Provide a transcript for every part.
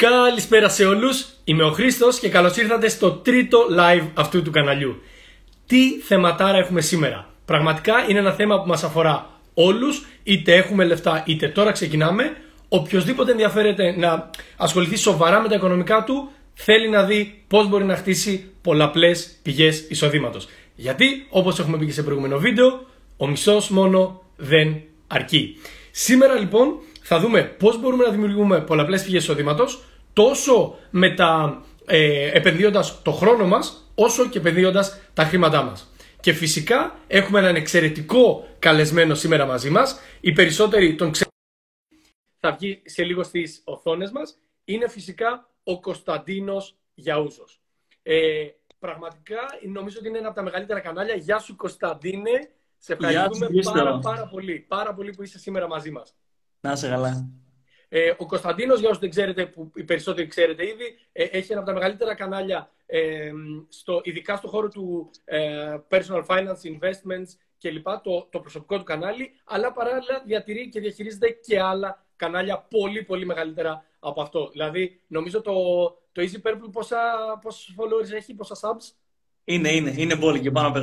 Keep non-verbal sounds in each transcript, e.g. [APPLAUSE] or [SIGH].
Καλησπέρα σε όλους, είμαι ο Χρήστος και καλώς ήρθατε στο τρίτο live αυτού του καναλιού. Τι θεματάρα έχουμε σήμερα; Πραγματικά είναι ένα θέμα που μας αφορά όλους, είτε έχουμε λεφτά είτε τώρα ξεκινάμε. Οποιοδήποτε ενδιαφέρεται να ασχοληθεί σοβαρά με τα οικονομικά του, θέλει να δει πώς μπορεί να χτίσει πολλαπλές πηγές εισοδήματος. Γιατί, όπως έχουμε πει και σε προηγούμενο βίντεο, ο μισός μόνο δεν αρκεί. Σήμερα λοιπόν θα δούμε πώς μπορούμε να δημιουργούμε πολλαπλές πηγές εισοδήματος, τόσο με τα, ε, επενδύοντας το χρόνο μας, όσο και επενδύοντας τα χρήματά μας. Και φυσικά έχουμε έναν εξαιρετικό καλεσμένο σήμερα μαζί μας. Οι περισσότεροι τον ξέρουν. Θα βγει σε λίγο στις οθόνες μας. Είναι φυσικά ο Κωνσταντίνος Γιαούζος. Ε, πραγματικά νομίζω ότι είναι ένα από τα μεγαλύτερα κανάλια. Γεια σου Κωνσταντίνε. Σε ευχαριστούμε πάρα, πάρα πολύ. Πάρα πολύ που είσαι σήμερα μαζί μας. Να είσαι καλά. Ε, ο Κωνσταντίνος, για όσους δεν ξέρετε, που οι περισσότεροι ξέρετε ήδη, ε, έχει ένα από τα μεγαλύτερα κανάλια, ε, στο, ειδικά στον χώρο του ε, personal finance, investments κλπ. Το, το προσωπικό του κανάλι, αλλά παράλληλα διατηρεί και διαχειρίζεται και άλλα κανάλια πολύ πολύ μεγαλύτερα από αυτό. Δηλαδή, νομίζω το, το Easy Purple πόσα, πόσους followers έχει, πόσα subs; Είναι, είναι, είναι πολύ και πάνω από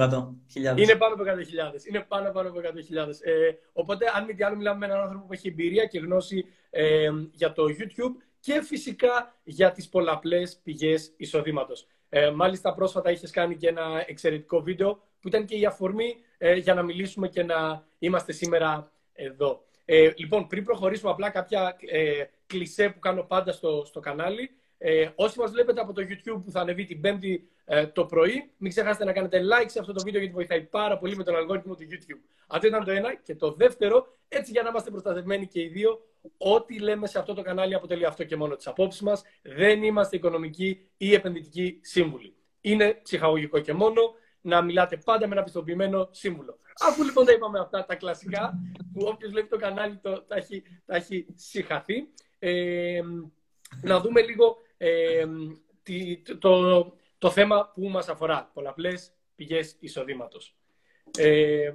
100.000. Είναι πάνω από 100.000. Είναι πάνω, πάνω από 100.000. Ε, οπότε, αν μη τι άλλο, μιλάμε με έναν άνθρωπο που έχει εμπειρία και γνώση ε, για το YouTube και φυσικά για τις πολλαπλές πηγές εισοδήματος. Ε, μάλιστα, πρόσφατα είχες κάνει και ένα εξαιρετικό βίντεο που ήταν και η αφορμή ε, για να μιλήσουμε και να είμαστε σήμερα εδώ. Ε, λοιπόν, πριν προχωρήσουμε απλά κάποια ε, κλισέ που κάνω πάντα στο, στο κανάλι, ε, όσοι μας βλέπετε από το YouTube που θα ανεβεί την Πέμπτη ε, το πρωί, μην ξεχάσετε να κάνετε like σε αυτό το βίντεο γιατί βοηθάει πάρα πολύ με τον αλγόριθμο του YouTube. Αυτό ήταν το ένα. Και το δεύτερο, έτσι για να είμαστε προστατευμένοι και οι δύο, ό,τι λέμε σε αυτό το κανάλι αποτελεί αυτό και μόνο τις απόψεις μας. Δεν είμαστε οικονομικοί ή επενδυτικοί σύμβουλοι. Είναι ψυχαγωγικό και μόνο να μιλάτε πάντα με ένα πιστοποιημένο σύμβουλο. Αφού λοιπόν τα είπαμε αυτά τα κλασικά, που όποιος βλέπει το κανάλι το, τα, έχει, τα έχει συγχαθεί, ε, να δούμε λίγο ε, το, το, θέμα που μας αφορά. Πολλαπλές πηγές εισοδήματος. Ε,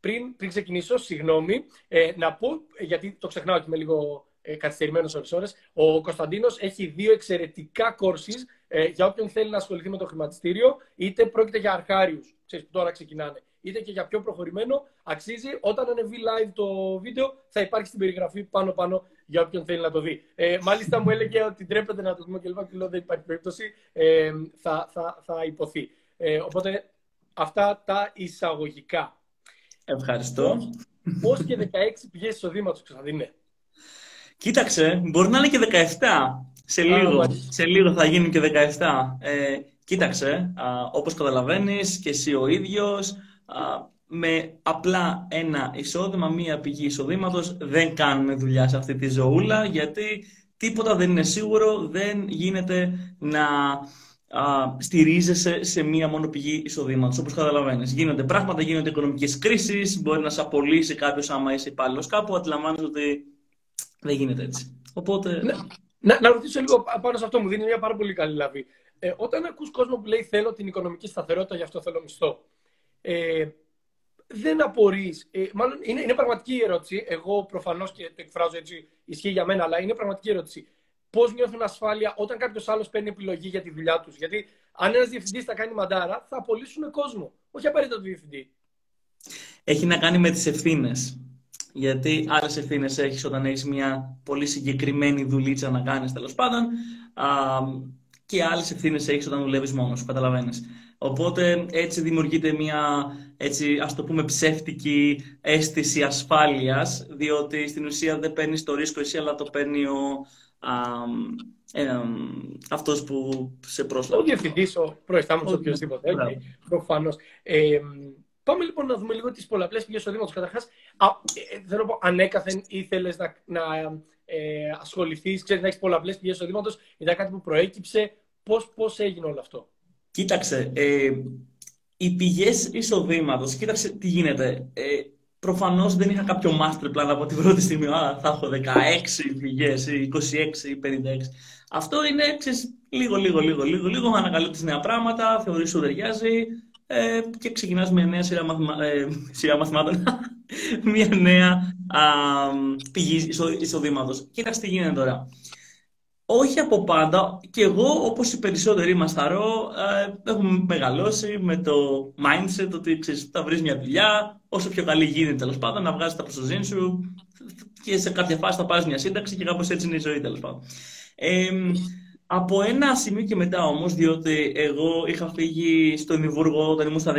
πριν, πριν ξεκινήσω, συγγνώμη, ε, να πω, γιατί το ξεχνάω και είμαι λίγο ε, καθυστερημένος ώρες Ο Κωνσταντίνος έχει δύο εξαιρετικά courses ε, για όποιον θέλει να ασχοληθεί με το χρηματιστήριο, είτε πρόκειται για αρχάριους, που τώρα ξεκινάνε, είτε και για πιο προχωρημένο. Αξίζει όταν ανεβεί live το βίντεο, θα υπάρχει στην περιγραφή πάνω-πάνω για όποιον θέλει να το δει. Ε, μάλιστα μου έλεγε ότι ντρέπεται να το δούμε και λοιπά και λέω δεν υπάρχει περίπτωση, ε, θα, θα, θα υποθεί. Ε, οπότε αυτά τα εισαγωγικά. Ευχαριστώ. Πώς και 16 πηγές εισοδήματο, Κωνσταντίνε. Κοίταξε, μπορεί να είναι και 17. Σε λίγο, σε λίγο θα γίνουν και 17. Ε, κοίταξε, α, όπως καταλαβαίνεις και εσύ ο ίδιος, με απλά ένα εισόδημα, μία πηγή εισοδήματος, δεν κάνουμε δουλειά σε αυτή τη ζωούλα, γιατί τίποτα δεν είναι σίγουρο, δεν γίνεται να α, στηρίζεσαι σε μία μόνο πηγή εισοδήματος. Όπως καταλαβαίνεις, γίνονται πράγματα, γίνονται οικονομικές κρίσεις, μπορεί να σε απολύσει κάποιος άμα είσαι υπάλληλος κάπου. Αντιλαμβάνεσαι ότι δεν γίνεται έτσι. Οπότε... Να, να, να ρωτήσω λίγο πάνω σε αυτό, μου δίνει μια πάρα πολύ καλή λαβή. Ε, όταν ακούς κόσμο που λέει θέλω την οικονομική σταθερότητα, γι' αυτό θέλω μισθό. Ε, δεν απορείς. Ε, μάλλον είναι, είναι πραγματική ερώτηση. Εγώ προφανώς και το εκφράζω έτσι, ισχύει για μένα, αλλά είναι πραγματική ερώτηση πώς νιώθουν ασφάλεια όταν κάποιος άλλος παίρνει επιλογή για τη δουλειά τους; Γιατί αν ένας διευθυντής θα κάνει μαντάρα, θα απολύσουν κόσμο. Όχι απαραίτητα το διευθυντή. Έχει να κάνει με τις ευθύνες. Γιατί άλλες ευθύνες έχεις όταν έχεις μια πολύ συγκεκριμένη δουλίτσα να κάνεις τέλος πάντων. Α, και άλλες ευθύνες έχεις όταν δουλεύεις μόνος σου. Καταλαβαίνεις. Οπότε έτσι δημιουργείται μια έτσι, ας το πούμε ψεύτικη αίσθηση ασφάλειας διότι στην ουσία δεν παίρνεις το ρίσκο εσύ αλλά το παίρνει ο, ε, αυτός που σε πρόσφατα. Ο διευθυντής, ο προϊστάμενος, ο οποιοδήποτε. Okay, προφανώς. Ε, πάμε λοιπόν να δούμε λίγο τις πολλαπλές πηγές οδήματος. Καταρχάς, ε, θέλω να πω, ανέκαθεν ήθελες να, να ε, ασχοληθείς, ξέρεις, να έχεις πολλαπλές πηγές οδήματος, ήταν κάτι που προέκυψε. Πώς, πώς έγινε όλο αυτό; Κοίταξε, ε, οι πηγές εισοδήματος, κοίταξε τι γίνεται. Ε, Προφανώς δεν είχα κάποιο master plan από την πρώτη στιγμή. Α, θα έχω 16 πηγές ή 26 ή 56. Αυτό είναι ξέρεις, λίγο, λίγο, λίγο, λίγο, λίγο. Ανακαλύπτεις νέα πράγματα, θεωρείς σου ταιριάζει ε, και ξεκινάς μια νέα σειρά, μαθημα... ε, σειρά μαθημάτων. [LAUGHS] μια νέα α, πηγή εισοδήματος. Κοίταξε τι γίνεται τώρα. Όχι από πάντα. Και εγώ, όπως οι περισσότεροι μας θαρώ, ε, έχουμε μεγαλώσει με το mindset ότι ξέρεις, θα βρεις μια δουλειά, όσο πιο καλή γίνεται τέλος πάντων, να βγάζεις τα προστοζήν σου και σε κάποια φάση θα πάρεις μια σύνταξη και κάπως έτσι είναι η ζωή τέλος πάντων. Ε, από ένα σημείο και μετά όμως, διότι εγώ είχα φύγει στο Εδιμβούργο όταν ήμουν στα 19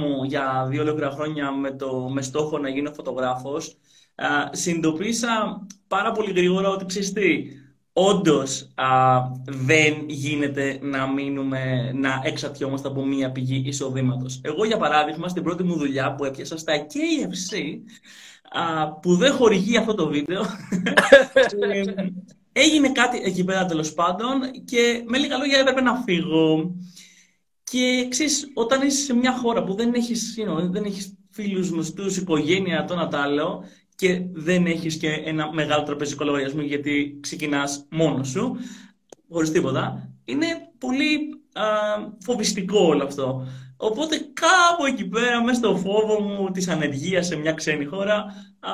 μου για δύο ολόκληρα χρόνια με, το, με στόχο να γίνω φωτογράφος, συνειδητοποίησα πάρα πολύ γρήγορα ότι ξέρεις τι, όντως δεν γίνεται να μείνουμε, να εξαρτιόμαστε από μία πηγή εισοδήματος. Εγώ, για παράδειγμα, στην πρώτη μου δουλειά που έπιασα στα KFC, που δεν χορηγεί αυτό το βίντεο, [LAUGHS] ε, έγινε κάτι εκεί πέρα τέλος πάντων και με λίγα λόγια έπρεπε να φύγω. Και ξέρεις, όταν είσαι σε μια χώρα που δεν έχεις, you know, δεν έχεις φίλους, γνωστούς, οικογένεια, το να τα λέω, και δεν έχεις και ένα μεγάλο τραπεζικό λογαριασμό γιατί ξεκινάς μόνος σου, χωρίς τίποτα, είναι πολύ α, φοβιστικό όλο αυτό. Οπότε κάπου εκεί πέρα, μέσα στο φόβο μου της ανεργίας σε μια ξένη χώρα, α,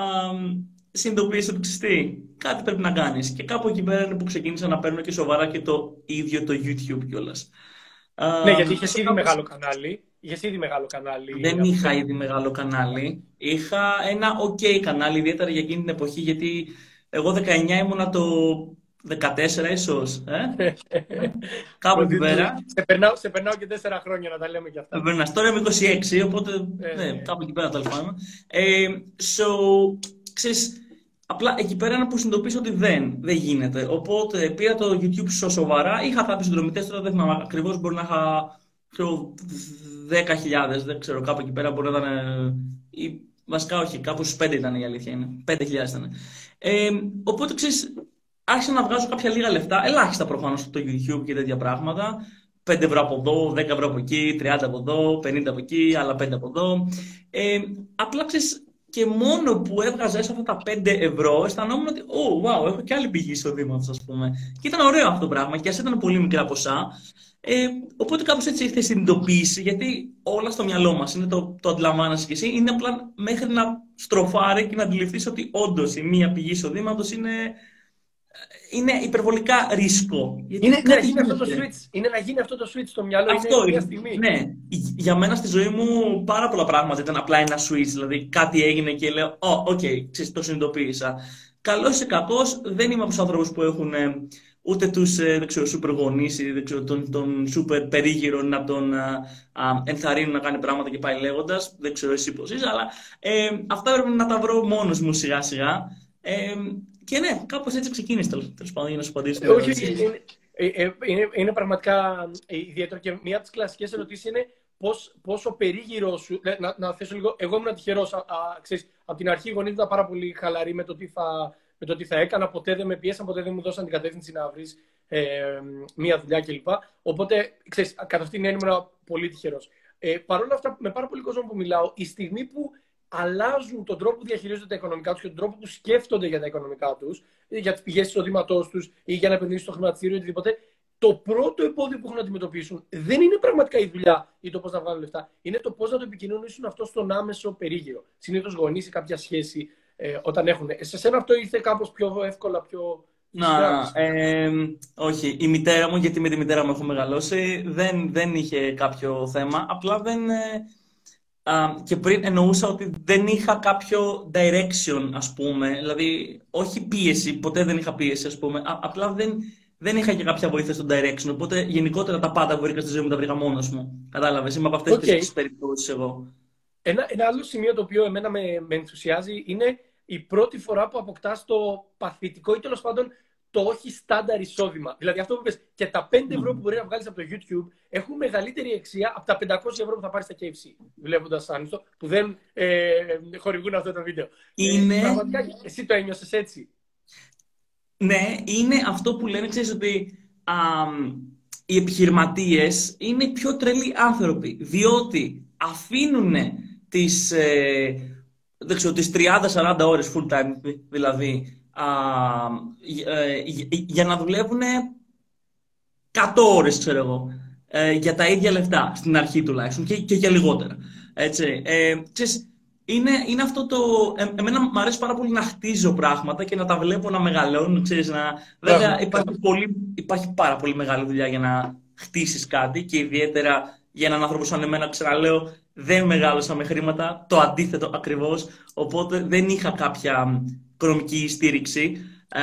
συνειδητοποίησα ότι ξέρεις κάτι πρέπει να κάνεις. Και κάπου εκεί πέρα είναι που ξεκίνησα να παίρνω και σοβαρά και το ίδιο το YouTube κιόλας. Ναι, γιατί είχες ήδη μεγάλο κανάλι. Είχες ήδη μεγάλο κανάλι. Δεν είχα ήδη μεγάλο κανάλι. Είχα ένα ok κανάλι, ιδιαίτερα για εκείνη την εποχή, γιατί εγώ 19 ήμουνα το 14 ίσως. Ε; [LAUGHS] Κάπου εκεί πέρα. Σε περνάω, σε περνάω και 4 χρόνια να τα λέμε κι αυτά. Περνάς. Τώρα είμαι 26, οπότε ε, ναι, ναι. κάπου εκεί πέρα τέλος πάντων. Ε, so, ξέρεις, Απλά εκεί πέρα είναι που συνειδητοποίησα ότι δεν, δεν γίνεται. Οπότε πήρα το YouTube στο σοβαρά. Είχα κάποιου συνδρομητές, τώρα δεν θυμάμαι ακριβώς. Μπορεί να είχα 10.000, δεν ξέρω, κάπου εκεί πέρα μπορεί να ήταν. Ή, βασικά όχι, κάπου στου 5 ήταν η αλήθεια είναι. 5.000 ήταν. Ε, οπότε ξέρεις, άρχισα να βγάζω κάποια λίγα λεφτά, ελάχιστα προφανώς στο YouTube και τέτοια πράγματα. 5 ευρώ από εδώ, 10 ευρώ από εκεί, 30 από εδώ, 50 από εκεί, άλλα 5 από εδώ. Ε, απλά ξέρεις, και μόνο που έβγαζα έσω αυτά τα 5 ευρώ, αισθανόμουν ότι, oh, wow, έχω και άλλη πηγή εισοδήματο, ας πούμε. Και ήταν ωραίο αυτό το πράγμα, και ας ήταν πολύ μικρά ποσά. Ε, οπότε κάπως έτσι ήρθε η συνειδητοποίηση, γιατί όλα στο μυαλό μας είναι το, το αντιλαμβάνεσαι και εσύ, είναι απλά μέχρι να στροφάρει και να αντιληφθείς ότι όντως η μία πηγή εισοδήματος είναι είναι υπερβολικά ρίσκο. Είναι, να γίνει αυτό το switch. είναι να γίνει αυτό το switch στο μυαλό αυτό, είναι μια στιγμή. Ναι. Για μένα στη ζωή μου πάρα πολλά πράγματα ήταν απλά ένα switch. Δηλαδή κάτι έγινε και λέω, Ω, οκ, okay, το συνειδητοποίησα. Καλό ή κακός, δεν είμαι από τους ανθρώπους που έχουν ε, ούτε τους ε, σούπερ γονείς ή τον, τον σούπερ περίγυρο να τον α, α, ενθαρρύνουν να κάνει πράγματα και πάει λέγοντας. Δεν ξέρω εσύ πώς είσαι, αλλά ε, αυτά πρέπει να τα βρω μόνος μου σιγά σιγά. Ε, και ναι, κάπως έτσι ξεκίνησε τέλος πάντων για να σου απαντήσω. Ε, όχι, είναι, ε, ε, είναι, είναι, πραγματικά ιδιαίτερο και μία από τις κλασικές ερωτήσεις είναι πώς, πόσο περίγυρο σου. Να, να θέσω λίγο. Εγώ ήμουν τυχερός. Από την αρχή οι γονείς ήταν πάρα πολύ χαλαροί με το τι θα, με το τι θα έκανα. Ποτέ δεν με πιέσαν, ποτέ δεν μου δώσαν την κατεύθυνση να βρεις ε, μία δουλειά κλπ. Οπότε, ξέρεις, κατά αυτήν την έννοια ήμουν πολύ τυχερός. Ε, Παρ' όλα αυτά, με πάρα πολύ κόσμο που μιλάω, η στιγμή που αλλάζουν τον τρόπο που διαχειρίζονται τα οικονομικά τους και τον τρόπο που σκέφτονται για τα οικονομικά τους, για τις πηγές εισοδήματός τους ή για να επενδύσουν στο χρηματιστήριο ή οτιδήποτε, το πρώτο εμπόδιο που έχουν να αντιμετωπίσουν δεν είναι πραγματικά η δουλειά ή το πώς να βγάλουν λεφτά. Είναι το πώς να το επικοινωνήσουν αυτό στον άμεσο περίγυρο. Συνήθως γονείς ή κάποια σχέση ε, όταν έχουν. Σε σένα αυτό ήρθε κάπως πιο εύκολα, πιο. Να, ε, όχι. Η μητέρα μου, γιατί με τη μητέρα μου έχω μεγαλώσει, δεν, δεν είχε κάποιο θέμα. Απλά δεν, ε, και πριν εννοούσα ότι δεν είχα κάποιο direction, ας πούμε. Δηλαδή, όχι πίεση, ποτέ δεν είχα πίεση, ας πούμε. απλά δεν, δεν είχα και κάποια βοήθεια στο direction. Οπότε, γενικότερα τα πάντα που βρήκα στη ζωή μου τα βρήκα μόνος μου. Κατάλαβες, είμαι από αυτές okay. τις περιπτώσεις εγώ. Ένα, ένα άλλο σημείο το οποίο εμένα με, με ενθουσιάζει είναι η πρώτη φορά που αποκτάς το παθητικό ή τέλος πάντων το όχι στάνταρ εισόδημα. Δηλαδή αυτό που πες, και τα 5 ευρώ που μπορεί να βγάλεις από το YouTube έχουν μεγαλύτερη αξία από τα 500 ευρώ που θα πάρεις στα KFC. Βλέποντας άνιστο, που δεν ε, χορηγούν αυτό το βίντεο. Είναι... Ε, πραγματικά εσύ το ένιωσες έτσι; Ναι, είναι αυτό που λένε, ξέρεις ότι α, οι επιχειρηματίες είναι οι πιο τρελοί άνθρωποι, διότι αφήνουν τις, ε, τις 30-40 ώρες full time, δηλαδή, ε, για να δουλεύουν 100 ώρες, ξέρω εγώ, ε, για τα ίδια λεφτά, στην αρχή τουλάχιστον, και, και για λιγότερα. Έτσι. Ε, ξέρεις, είναι, είναι αυτό το. Ε, εμένα μου αρέσει πάρα πολύ να χτίζω πράγματα και να τα βλέπω να μεγαλώνουν. Ξέρεις, να... Βέβαια, υπάρχει, πολύ, υπάρχει πάρα πολύ μεγάλη δουλειά για να χτίσεις κάτι και ιδιαίτερα για έναν άνθρωπο σαν εμένα, ξαναλέω, δεν μεγάλωσα με χρήματα. Το αντίθετο ακριβώς. Οπότε δεν είχα κάποια οικονομική στήριξη. Ε,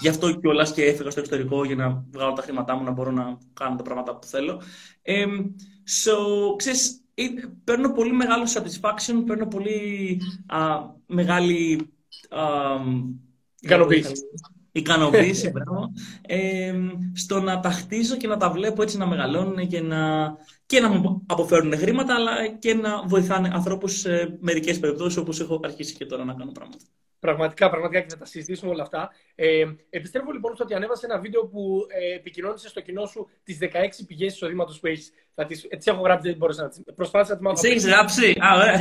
γι' αυτό κιόλας και έφυγα στο εξωτερικό για να βγάλω τα χρήματά μου να μπορώ να κάνω τα πράγματα που θέλω. Ε, so, ξέρεις, παίρνω πολύ μεγάλο satisfaction, παίρνω πολύ α, μεγάλη α, ικανοποίηση. Ικανοποίηση, [LAUGHS] μπράβο. Ε, στο να τα χτίζω και να τα βλέπω έτσι να μεγαλώνουν και να, και να μου αποφέρουν χρήματα, αλλά και να βοηθάνε ανθρώπους σε μερικές περιπτώσεις όπως έχω αρχίσει και τώρα να κάνω πράγματα. Πραγματικά, πραγματικά και θα τα συζητήσουμε όλα αυτά. Ε, επιστρέφω λοιπόν στο ότι ανέβασε ένα βίντεο που ε, επικοινώνησε στο κοινό σου τις 16 πηγές εισοδήματος που έχεις. Τις έχω γράψει, δεν μπορούσα να τι. Προσπάθησα να τις μάθω. Τι έχεις γράψει; Α, ωραία.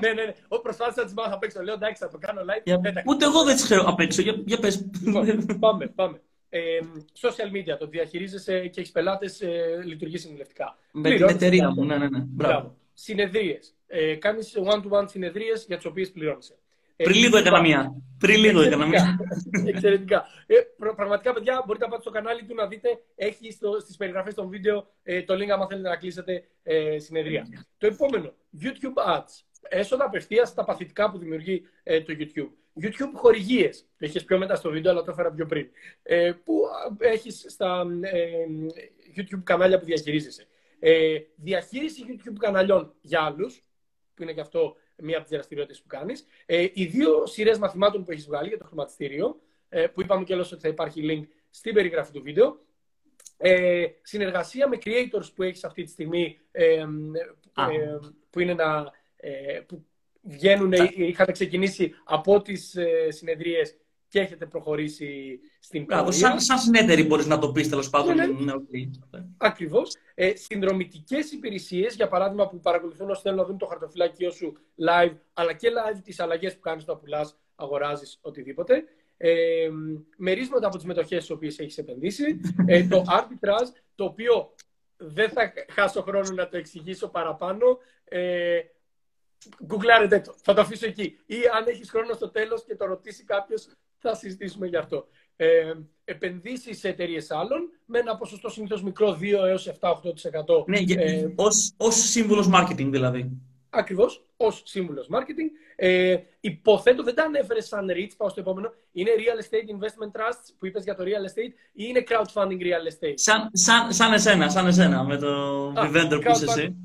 ναι, ναι, ναι. Προσπάθησα να τις μάθω απ' έξω. Λέω εντάξει, θα το κάνω live. Για... Ούτε εγώ δεν τις ξέρω απ' έξω. Για, για πες. Λοιπόν, πάμε, πάμε. Ε, social media, το διαχειρίζεσαι και έχεις πελάτες, ε, λειτουργεί συμβουλευτικά. Με την εταιρεία μου, ναι, ναι. ναι. Μπράβο. Συνεδρίες. Ε, Κάνεις one-to-one συνεδρίες για τις οποίες πληρώνεσαι. Πριν λίγο έκανα μία. Πριν λίγο έκανα μία. Εξαιρετικά. Ε, πραγματικά, παιδιά, μπορείτε να πάτε στο κανάλι του να δείτε. Έχει στις περιγραφές των βίντεο ε, το link άμα θέλετε να κλείσετε ε, συνεδρία. Το επόμενο, YouTube Ads. Έσοδα απευθείας στα παθητικά που δημιουργεί ε, το YouTube. YouTube χορηγίες. Το είχες πιο μετά στο βίντεο, αλλά το έφερα πιο πριν. Ε, που έχεις στα ε, YouTube κανάλια που διαχειρίζεσαι. Ε, διαχείριση YouTube καναλιών για άλλους, που είναι και αυτό μία από τις δραστηριότητες που κάνεις. Ε, οι δύο σειρές μαθημάτων που έχεις βγάλει για το χρηματιστήριο, ε, που είπαμε και ότι θα υπάρχει link στην περιγραφή του βίντεο. Ε, συνεργασία με creators που έχεις αυτή τη στιγμή, ε, ε, που είναι να. Ε, που βγαίνουν, είχατε ξεκινήσει από τις συνεδρίες και έχετε προχωρήσει στην πορεία. Σαν, σαν συνέτερη μπορείς να το πεις τέλος πάντων. Ναι, ναι. ναι Ακριβώς. Ε, Συνδρομητικές υπηρεσίες, για παράδειγμα, που παρακολουθούν όσοι θέλουν να δουν το χαρτοφυλάκιό σου live, αλλά και live τις αλλαγές που κάνεις όταν πουλάς, αγοράζεις, οτιδήποτε. Ε, μερίσματα από τις μετοχές τι οποίες έχεις επενδύσει. ε, το arbitrage, το οποίο δεν θα χάσω χρόνο να το εξηγήσω παραπάνω. Ε, Γκουγκλάρετε το. Θα το αφήσω εκεί. Ή αν έχεις χρόνο στο τέλος και το ρωτήσει κάποιος, θα συζητήσουμε γι' αυτό. Ε, επενδύσεις σε εταιρείες άλλων με ένα ποσοστό συνήθως μικρό 2 έως 7-8%. Ναι, ε, ως, σύμβουλος marketing δηλαδή. Ακριβώς, ως σύμβουλος marketing. Ε, υποθέτω, δεν τα ανέφερε σαν REITs, πάω στο επόμενο. Είναι Real Estate Investment Trusts που είπες για το Real Estate ή είναι Crowdfunding Real Estate; Σαν, σαν, σαν εσένα, σαν εσένα με το Reinvest24 που είσαι εσύ.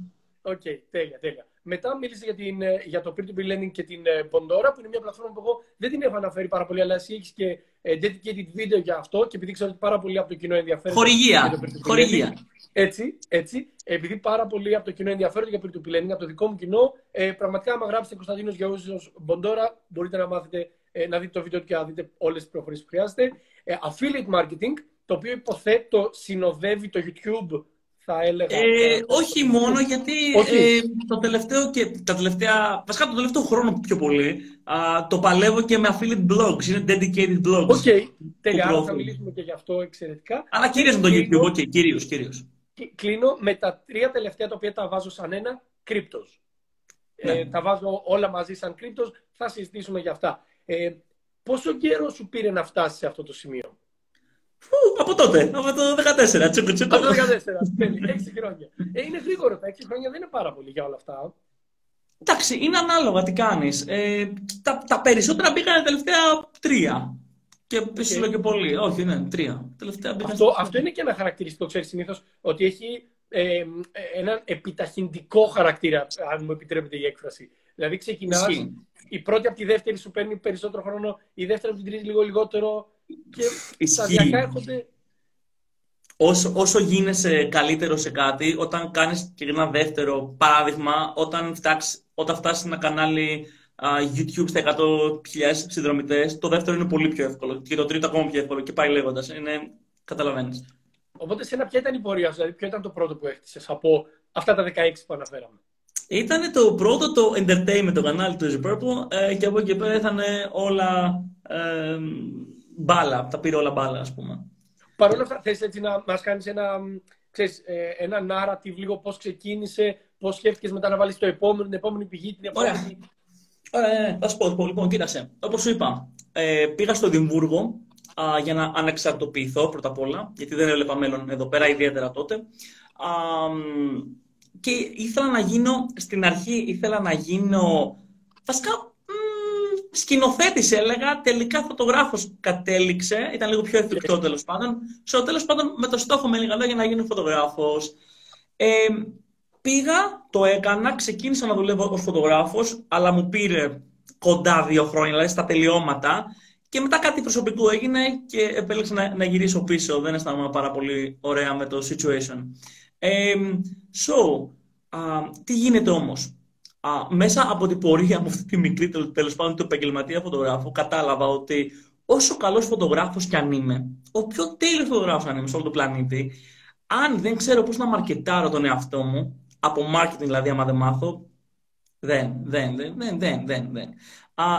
Οκ, okay, τέλεια, τέλεια. Μετά μίλησε για, την, ε, για το Peer-to-Peer Lending και την ε, Bondora, που είναι μια πλατφόρμα που εγώ δεν την έχω αναφέρει πάρα πολύ, αλλά εσύ έχεις και ε, dedicated βίντεο για αυτό και επειδή ξέρω ότι πάρα πολύ από το κοινό ενδιαφέρον. Χορηγία. Χορηγία. Έτσι, έτσι. Επειδή πάρα πολύ από το κοινό ενδιαφέρον για Peer-to-Peer Lending, από το δικό μου κοινό, ε, πραγματικά, άμα γράψετε Κωνσταντίνος Γιαούζο Bondora, μπορείτε να μάθετε, ε, να δείτε το βίντεο και να δείτε όλες τις προχωρήσει που χρειάζεται. Ε, affiliate marketing, το οποίο υποθέτω συνοδεύει το YouTube θα έλεγα. Ε, όχι μόνο γιατί ε, το τελευταίο και τα τελευταία, βασικά το τελευταίο χρόνο πιο πολύ, α, το παλεύω και με affiliate blogs, είναι dedicated blogs. Οκ, okay. τέλεια, θα μιλήσουμε και γι' αυτό εξαιρετικά. Αλλά κυρίως με το YouTube, οκ, okay, κυρίως, κυρίως. Κλείνω με τα τρία τελευταία τα οποία τα βάζω σαν ένα, cryptos. Ε, ναι. τα βάζω όλα μαζί σαν cryptos, θα συζητήσουμε για αυτά. Ε, πόσο καιρό σου πήρε να φτάσεις σε αυτό το σημείο; Φου, από τότε, από το 14, τσούκου τσούκου. Από το 14, τέλεια, 6 χρόνια. Ε, είναι γρήγορο, τα 6 χρόνια δεν είναι πάρα πολύ για όλα αυτά. Εντάξει, είναι ανάλογα τι κάνεις. Ε, τα, τα περισσότερα πήγαν τα τελευταία τρία. Και okay. λέω και πολύ. Όχι, ναι, τρία. Τελευταία αυτό, αυτό είναι και ένα χαρακτηριστικό, ξέρεις συνήθως, ότι έχει ε, έναν επιταχυντικό χαρακτήρα, αν μου επιτρέπετε η έκφραση. Δηλαδή ξεκινάς, η πρώτη από τη δεύτερη σου παίρνει περισσότερο χρόνο, η δεύτερη από την τρίτη λίγο λιγότερο και σταδιακά έρχονται... Όσο, όσο γίνεσαι καλύτερο σε κάτι, όταν κάνεις και ένα δεύτερο παράδειγμα, όταν, φτάξει, όταν φτάσεις ένα κανάλι YouTube στα 100.000 συνδρομητές, το δεύτερο είναι πολύ πιο εύκολο. Και το τρίτο ακόμα πιο εύκολο. Και πάει λέγοντας. Είναι... Καταλαβαίνεις. Οπότε, σε ένα ποια ήταν η πορεία σου, δηλαδή, ποιο ήταν το πρώτο που έχτισες από αυτά τα 16 που αναφέραμε; Ήταν το πρώτο το entertainment, το κανάλι του Easy Purple, ε, και από εκεί πέρα ήταν όλα ε, μπάλα, τα πήρε όλα μπάλα, ας πούμε. Παρ' όλα αυτά, θες έτσι να μας κάνεις ένα, ξέρεις, ε, ένα narrative λίγο πώς ξεκίνησε, πώς σκέφτηκες μετά να βάλεις το επόμενο, την επόμενη πηγή, την επόμενη... Ε, θα σου πω, λοιπόν, κοίταξε. Όπως σου είπα, ε, πήγα στο Δημβούργο α, για να ανεξαρτοποιηθώ πρώτα απ' όλα, γιατί δεν έβλεπα μέλλον εδώ πέρα, ιδιαίτερα τότε. Α, και ήθελα να γίνω, στην αρχή ήθελα να γίνω, βασικά σκηνοθέτης έλεγα, τελικά φωτογράφος κατέληξε, ήταν λίγο πιο εφικτό τέλος πάντων. Στο τέλος πάντων με το στόχο με λίγα λόγια να γίνω φωτογράφος. Ε, πήγα, το έκανα, ξεκίνησα να δουλεύω ως φωτογράφος, αλλά μου πήρε κοντά δύο χρόνια, δηλαδή στα τελειώματα. Και μετά κάτι προσωπικό έγινε και επέλεξα να, να γυρίσω πίσω. Δεν αισθάνομαι πάρα πολύ ωραία με το situation. Ε, so, τι γίνεται όμως; Μέσα από την πορεία μου αυτή τη μικρή τέλος πάντων του επαγγελματία φωτογράφου κατάλαβα ότι όσο καλός φωτογράφος κι αν είμαι, ο πιο τέλειος φωτογράφος αν είμαι σε όλο το πλανήτη, αν δεν ξέρω πώς να μαρκετάρω τον εαυτό μου, από marketing δηλαδή άμα δεν μάθω, δεν, δεν, δεν, δεν, δεν, δεν. δεν.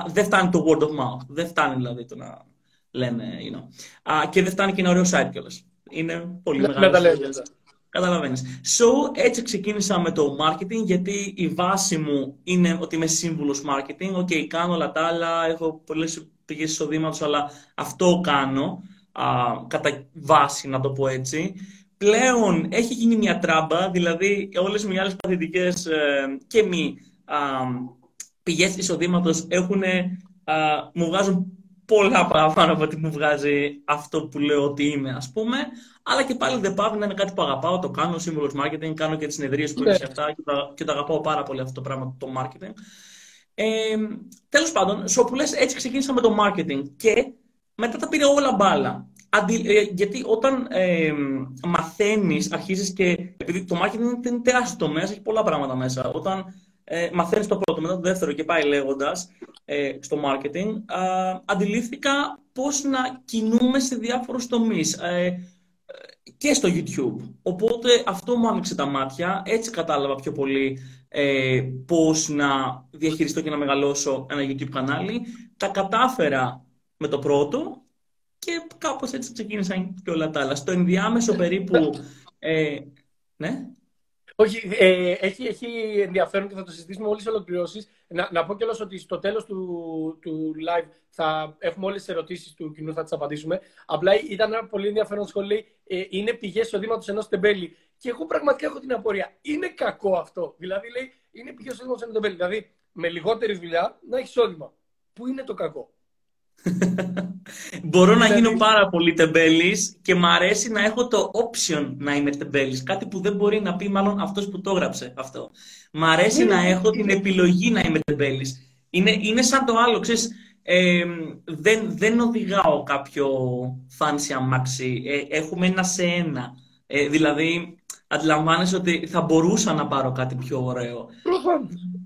δεν φτάνει το word of mouth. Δεν φτάνει δηλαδή το να λένε, you know. και δεν φτάνει και ένα ωραίο site κιόλας. Είναι πολύ μεγάλος. Καταλαβαίνεις. So, έτσι ξεκίνησα με το marketing, γιατί η βάση μου είναι ότι είμαι σύμβουλος marketing. Οκ, okay, κάνω όλα τα άλλα, έχω πολλές πηγές εισοδήματος, αλλά αυτό κάνω, α, κατά βάση να το πω έτσι. Πλέον έχει γίνει μια τράμπα, δηλαδή όλες οι άλλες παθητικές ε, και μη α, πηγές εισοδήματος έχουν, μου βγάζουν πολλά παραπάνω από ό,τι μου βγάζει αυτό που λέω ότι είμαι, ας πούμε. Αλλά και πάλι δεν πάβει να είναι κάτι που αγαπάω, το κάνω, σύμβολο marketing, κάνω και τις συνεδρίες που είναι σε αυτά και τα, και τα αγαπάω πάρα πολύ αυτό το πράγμα, το marketing. Ε, Τέλος πάντων, Σόπουλε, έτσι ξεκίνησα με το marketing και μετά τα πήρε όλα μπάλα. Αντι, ε, γιατί όταν ε, μαθαίνεις, αρχίζεις και. Επειδή το marketing είναι τεράστιο τομέας, έχει πολλά πράγματα μέσα. Όταν ε, μαθαίνεις το πρώτο, μετά το δεύτερο και πάει λέγοντας ε, στο marketing, αντιλήφθηκα πώς να κινούμε σε διάφορους τομείς. Ε, και στο YouTube. Οπότε αυτό μου άνοιξε τα μάτια. Έτσι κατάλαβα πιο πολύ ε, πώς να διαχειριστώ και να μεγαλώσω ένα YouTube κανάλι. Τα κατάφερα με το πρώτο και κάπως έτσι ξεκίνησαν και όλα τα άλλα. Στο ενδιάμεσο περίπου... Ε, ναι. Όχι, ε, έχει, έχει ενδιαφέρον και θα το συζητήσουμε όλες τις ολοκληρώσεις. Να, να πω κιόλας ότι στο τέλος του, του live θα έχουμε όλες τις ερωτήσεις του κοινού, θα τις απαντήσουμε. Απλά ήταν ένα πολύ ενδιαφέρον σχόλιο. Ε, είναι πηγές εισοδήματος ενός τεμπέλη. Και εγώ πραγματικά έχω την απορία. Είναι κακό αυτό. Δηλαδή, λέει, είναι πηγές εισοδήματος ενός τεμπέλη. Δηλαδή, με λιγότερη δουλειά να έχεις εισόδημα. Πού είναι το κακό; Μπορώ να γίνω πάρα πολύ τεμπέλης και μ' αρέσει να έχω το option να είμαι τεμπέλης. Κάτι που δεν μπορεί να πει μάλλον αυτός που το έγραψε αυτό. Μ' αρέσει να έχω την επιλογή να είμαι τεμπέλης. Είναι, είναι σαν το άλλο, ξέρεις, ε, δεν, δεν οδηγάω κάποιο fancy αμάξι. Ε, έχουμε ένα σε ένα. Ε, δηλαδή, αντιλαμβάνεσαι ότι θα μπορούσα να πάρω κάτι πιο ωραίο.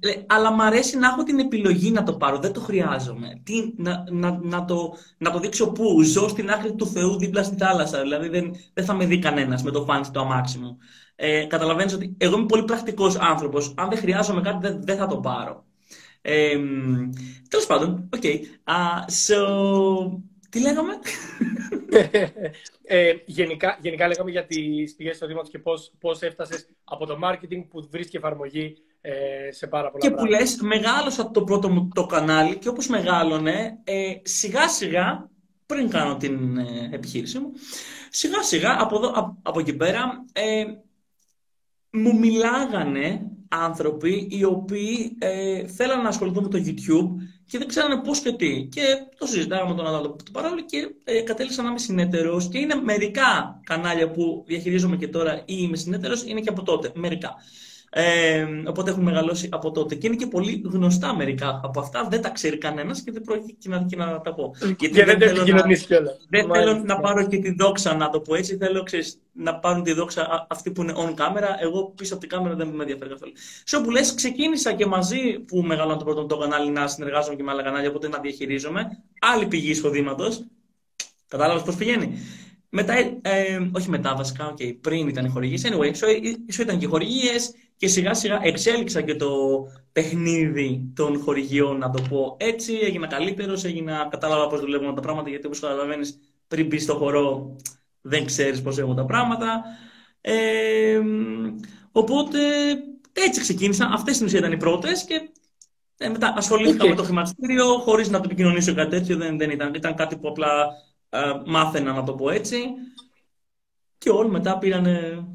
Ε, αλλά μ' αρέσει να έχω την επιλογή να το πάρω. Δεν το χρειάζομαι. Τι, να, να, να, το, να το δείξω πού. Ζω στην άκρη του Θεού δίπλα στη θάλασσα. Δηλαδή δεν, δεν θα με δει κανένας με το funky το αμάξι μου. Ε, Καταλαβαίνεις ότι εγώ είμαι πολύ πρακτικός άνθρωπος. Αν δεν χρειάζομαι κάτι, δεν, δεν θα το πάρω. Ε, Τέλος πάντων, οκ. Okay. Uh, so, τι λέγαμε; ε, γενικά, γενικά λέγαμε για τις πηγές εισοδήματος και πώς, πώς έφτασες από το marketing που βρίσκει εφαρμογή ε, σε πάρα πολλά Και που λες, μεγάλωσα το πρώτο μου το κανάλι και όπως μεγάλωνε, ε, σιγά σιγά, πριν κάνω την ε, επιχείρηση μου, σιγά σιγά από, εδώ, από, από εκεί πέρα ε, μου μιλάγανε άνθρωποι οι οποίοι ε, θέλαν να ασχοληθούν με το YouTube και δεν ξέρανε πώς και τι. Και το συζητάγαμε με τον άλλο το παράλληλο και ε, κατέληξα να είμαι συνέτερος. Και είναι μερικά κανάλια που διαχειρίζομαι και τώρα ή είμαι συνέτερος, είναι και από τότε. Μερικά. Ε, οπότε έχουν μεγαλώσει από τότε. Και είναι και πολύ γνωστά μερικά από αυτά. Δεν τα ξέρει κανένας και δεν πρόκειται και να, και να τα πω. Γιατί και δεν, δεν θέλω, να, δεν θέλω να πάρω και τη δόξα, να το πω έτσι. Θέλω ξέρεις, να πάρουν τη δόξα αυτοί που είναι on camera. Εγώ πίσω από την κάμερα δεν με ενδιαφέρει καθόλου. Σε όπου λες, ξεκίνησα και μαζί που μεγαλώνω το πρώτο το κανάλι να συνεργάζομαι και με άλλα κανάλια, οπότε να διαχειρίζομαι. Άλλη πηγή εισοδήματος. Κατάλαβες πώς πηγαίνει; Μετά, ε, ε, όχι μετά βασικά, okay, πριν ήταν οι χορηγίες. Anyway, so, ήταν και οι χορηγίες και σιγά σιγά εξέλιξα και το παιχνίδι των χορηγιών, να το πω έτσι. Έγινα καλύτερος, έγινα, κατάλαβα πώς δουλεύουν τα πράγματα, γιατί όπως καταλαβαίνεις, πριν μπεις στο χορό, δεν ξέρεις πώς έχουν τα πράγματα. Ε, οπότε έτσι ξεκίνησα. Αυτές στην ουσία ήταν οι πρώτες και Ε, μετά ασχολήθηκα με το χρηματιστήριο χωρίς να το επικοινωνήσω κάτι τέτοιο. Δεν, δεν ήταν. Ήταν κάτι που απλά ε, μάθαινα να το πω έτσι. Και όλοι μετά πήραν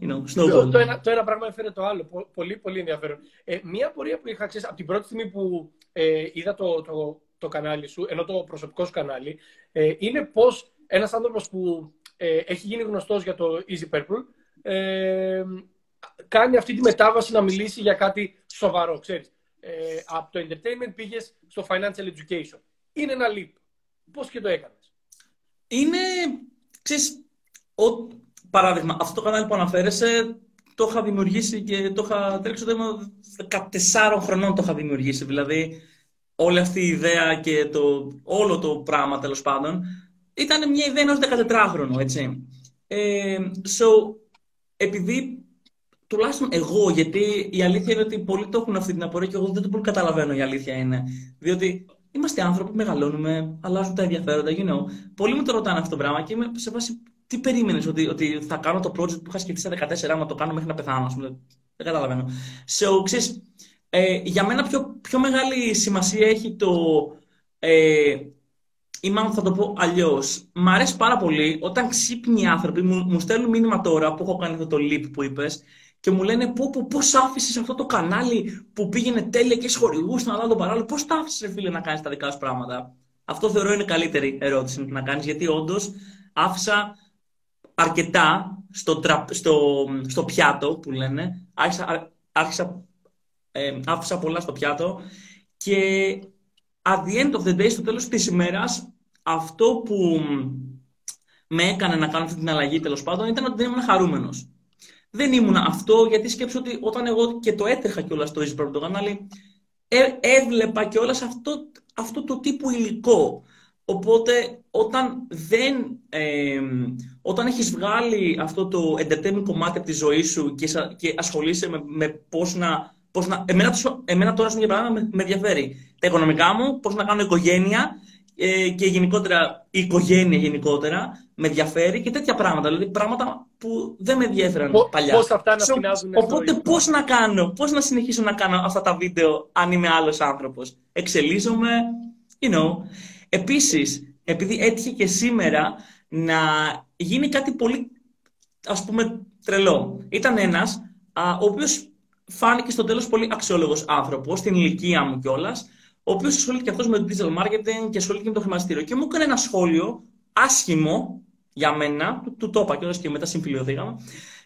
you know, snowball. Το, ένα, το ένα πράγμα έφερε το άλλο. Πολύ, πολύ ενδιαφέρον. Ε, μία πορεία που είχα ξέρεις, από την πρώτη στιγμή που ε, είδα το, το, το κανάλι σου, ενώ το προσωπικό σου κανάλι, ε, είναι πώς ένας άνθρωπος που ε, έχει γίνει γνωστός για το Easy Purple ε, κάνει αυτή τη μετάβαση να μιλήσει για κάτι σοβαρό. Ξέρεις. Ε, από το entertainment πήγες στο financial education. Είναι ένα leap. Πώς και το έκανες; Είναι, ξέρεις, ο, παράδειγμα, αυτό το κανάλι που αναφέρεσαι το είχα δημιουργήσει και το είχα τρέξει το 14 χρονών το είχα δημιουργήσει. Δηλαδή, όλη αυτή η ιδέα και το, όλο το πράγμα τέλος πάντων ήταν μια ιδέα ενός 14χρονου, έτσι. Ε, so, επειδή τουλάχιστον εγώ, γιατί η αλήθεια είναι ότι πολλοί το έχουν αυτή την απορία και εγώ δεν το πολύ καταλαβαίνω η αλήθεια είναι. Διότι είμαστε άνθρωποι, μεγαλώνουμε, αλλάζουν τα ενδιαφέροντα, you know. Πολλοί μου το ρωτάνε αυτό το πράγμα και είμαι σε βάση τι περίμενες ότι, ότι θα κάνω το project που είχα σκεφτεί στα 14 άμα το κάνω μέχρι να πεθάνω, ας πούμε. Δεν καταλαβαίνω. So, ξέρεις, ε, για μένα πιο, πιο μεγάλη σημασία έχει το. Ε, ή μάλλον θα το πω αλλιώς. Μ' αρέσει πάρα πολύ όταν ξύπνοι άνθρωποι μου, μου στέλνουν μήνυμα τώρα που έχω κάνει αυτό το leap που είπες και μου λένε πώ πώς άφησες αυτό το κανάλι που πήγαινε τέλεια και σχοληγού να δω το παράλληλο. Πώς τα άφησες, φίλε, να κάνεις τα δικά σου πράγματα; Αυτό θεωρώ είναι καλύτερη ερώτηση να κάνεις γιατί όντως άφησα αρκετά στο, στο, στο πιάτο που λένε. Άρχισα, άρχισα, ε, άφησα πολλά στο πιάτο και at the end of the day, στο τέλος της ημέρας, αυτό που με έκανε να κάνω αυτή την αλλαγή τέλος πάντων ήταν ότι δεν ήμουν χαρούμενος. Δεν ήμουν αυτό γιατί σκέψω ότι όταν εγώ και το έτρεχα κιόλας στο Easy το κανάλι, ε, έβλεπα κιόλας αυτό, αυτό το τύπου υλικό. Οπότε όταν δεν, ε, όταν έχεις βγάλει αυτό το entertainment κομμάτι από τη ζωή σου και, και ασχολείσαι με, με πώς να Πώς να... Εμένα, εμένα τώρα, για πράγμα, με, με ενδιαφέρει τα οικονομικά μου, πώς να κάνω οικογένεια ε, και γενικότερα η οικογένεια γενικότερα με ενδιαφέρει και τέτοια πράγματα. Δηλαδή πράγματα που δεν με ενδιαφέραν παλιά. Πώς αυτά να so, Οπότε πώς να κάνω, πώς να συνεχίσω να κάνω αυτά τα βίντεο αν είμαι άλλος άνθρωπος. Εξελίζομαι, you know. Επίσης, επειδή έτυχε και σήμερα να γίνει κάτι πολύ, ας πούμε, τρελό. Ήταν ένας ο οποίος φάνηκε στο τέλος πολύ αξιόλογος άνθρωπος, στην ηλικία μου κιόλας, ο οποίος ασχολείται και αυτός με το digital marketing και ασχολείται και με το χρηματιστήριο. Και μου έκανε ένα σχόλιο άσχημο για μένα, του, του το είπα κιόλας και μετά συμφιλειωθήκαμε.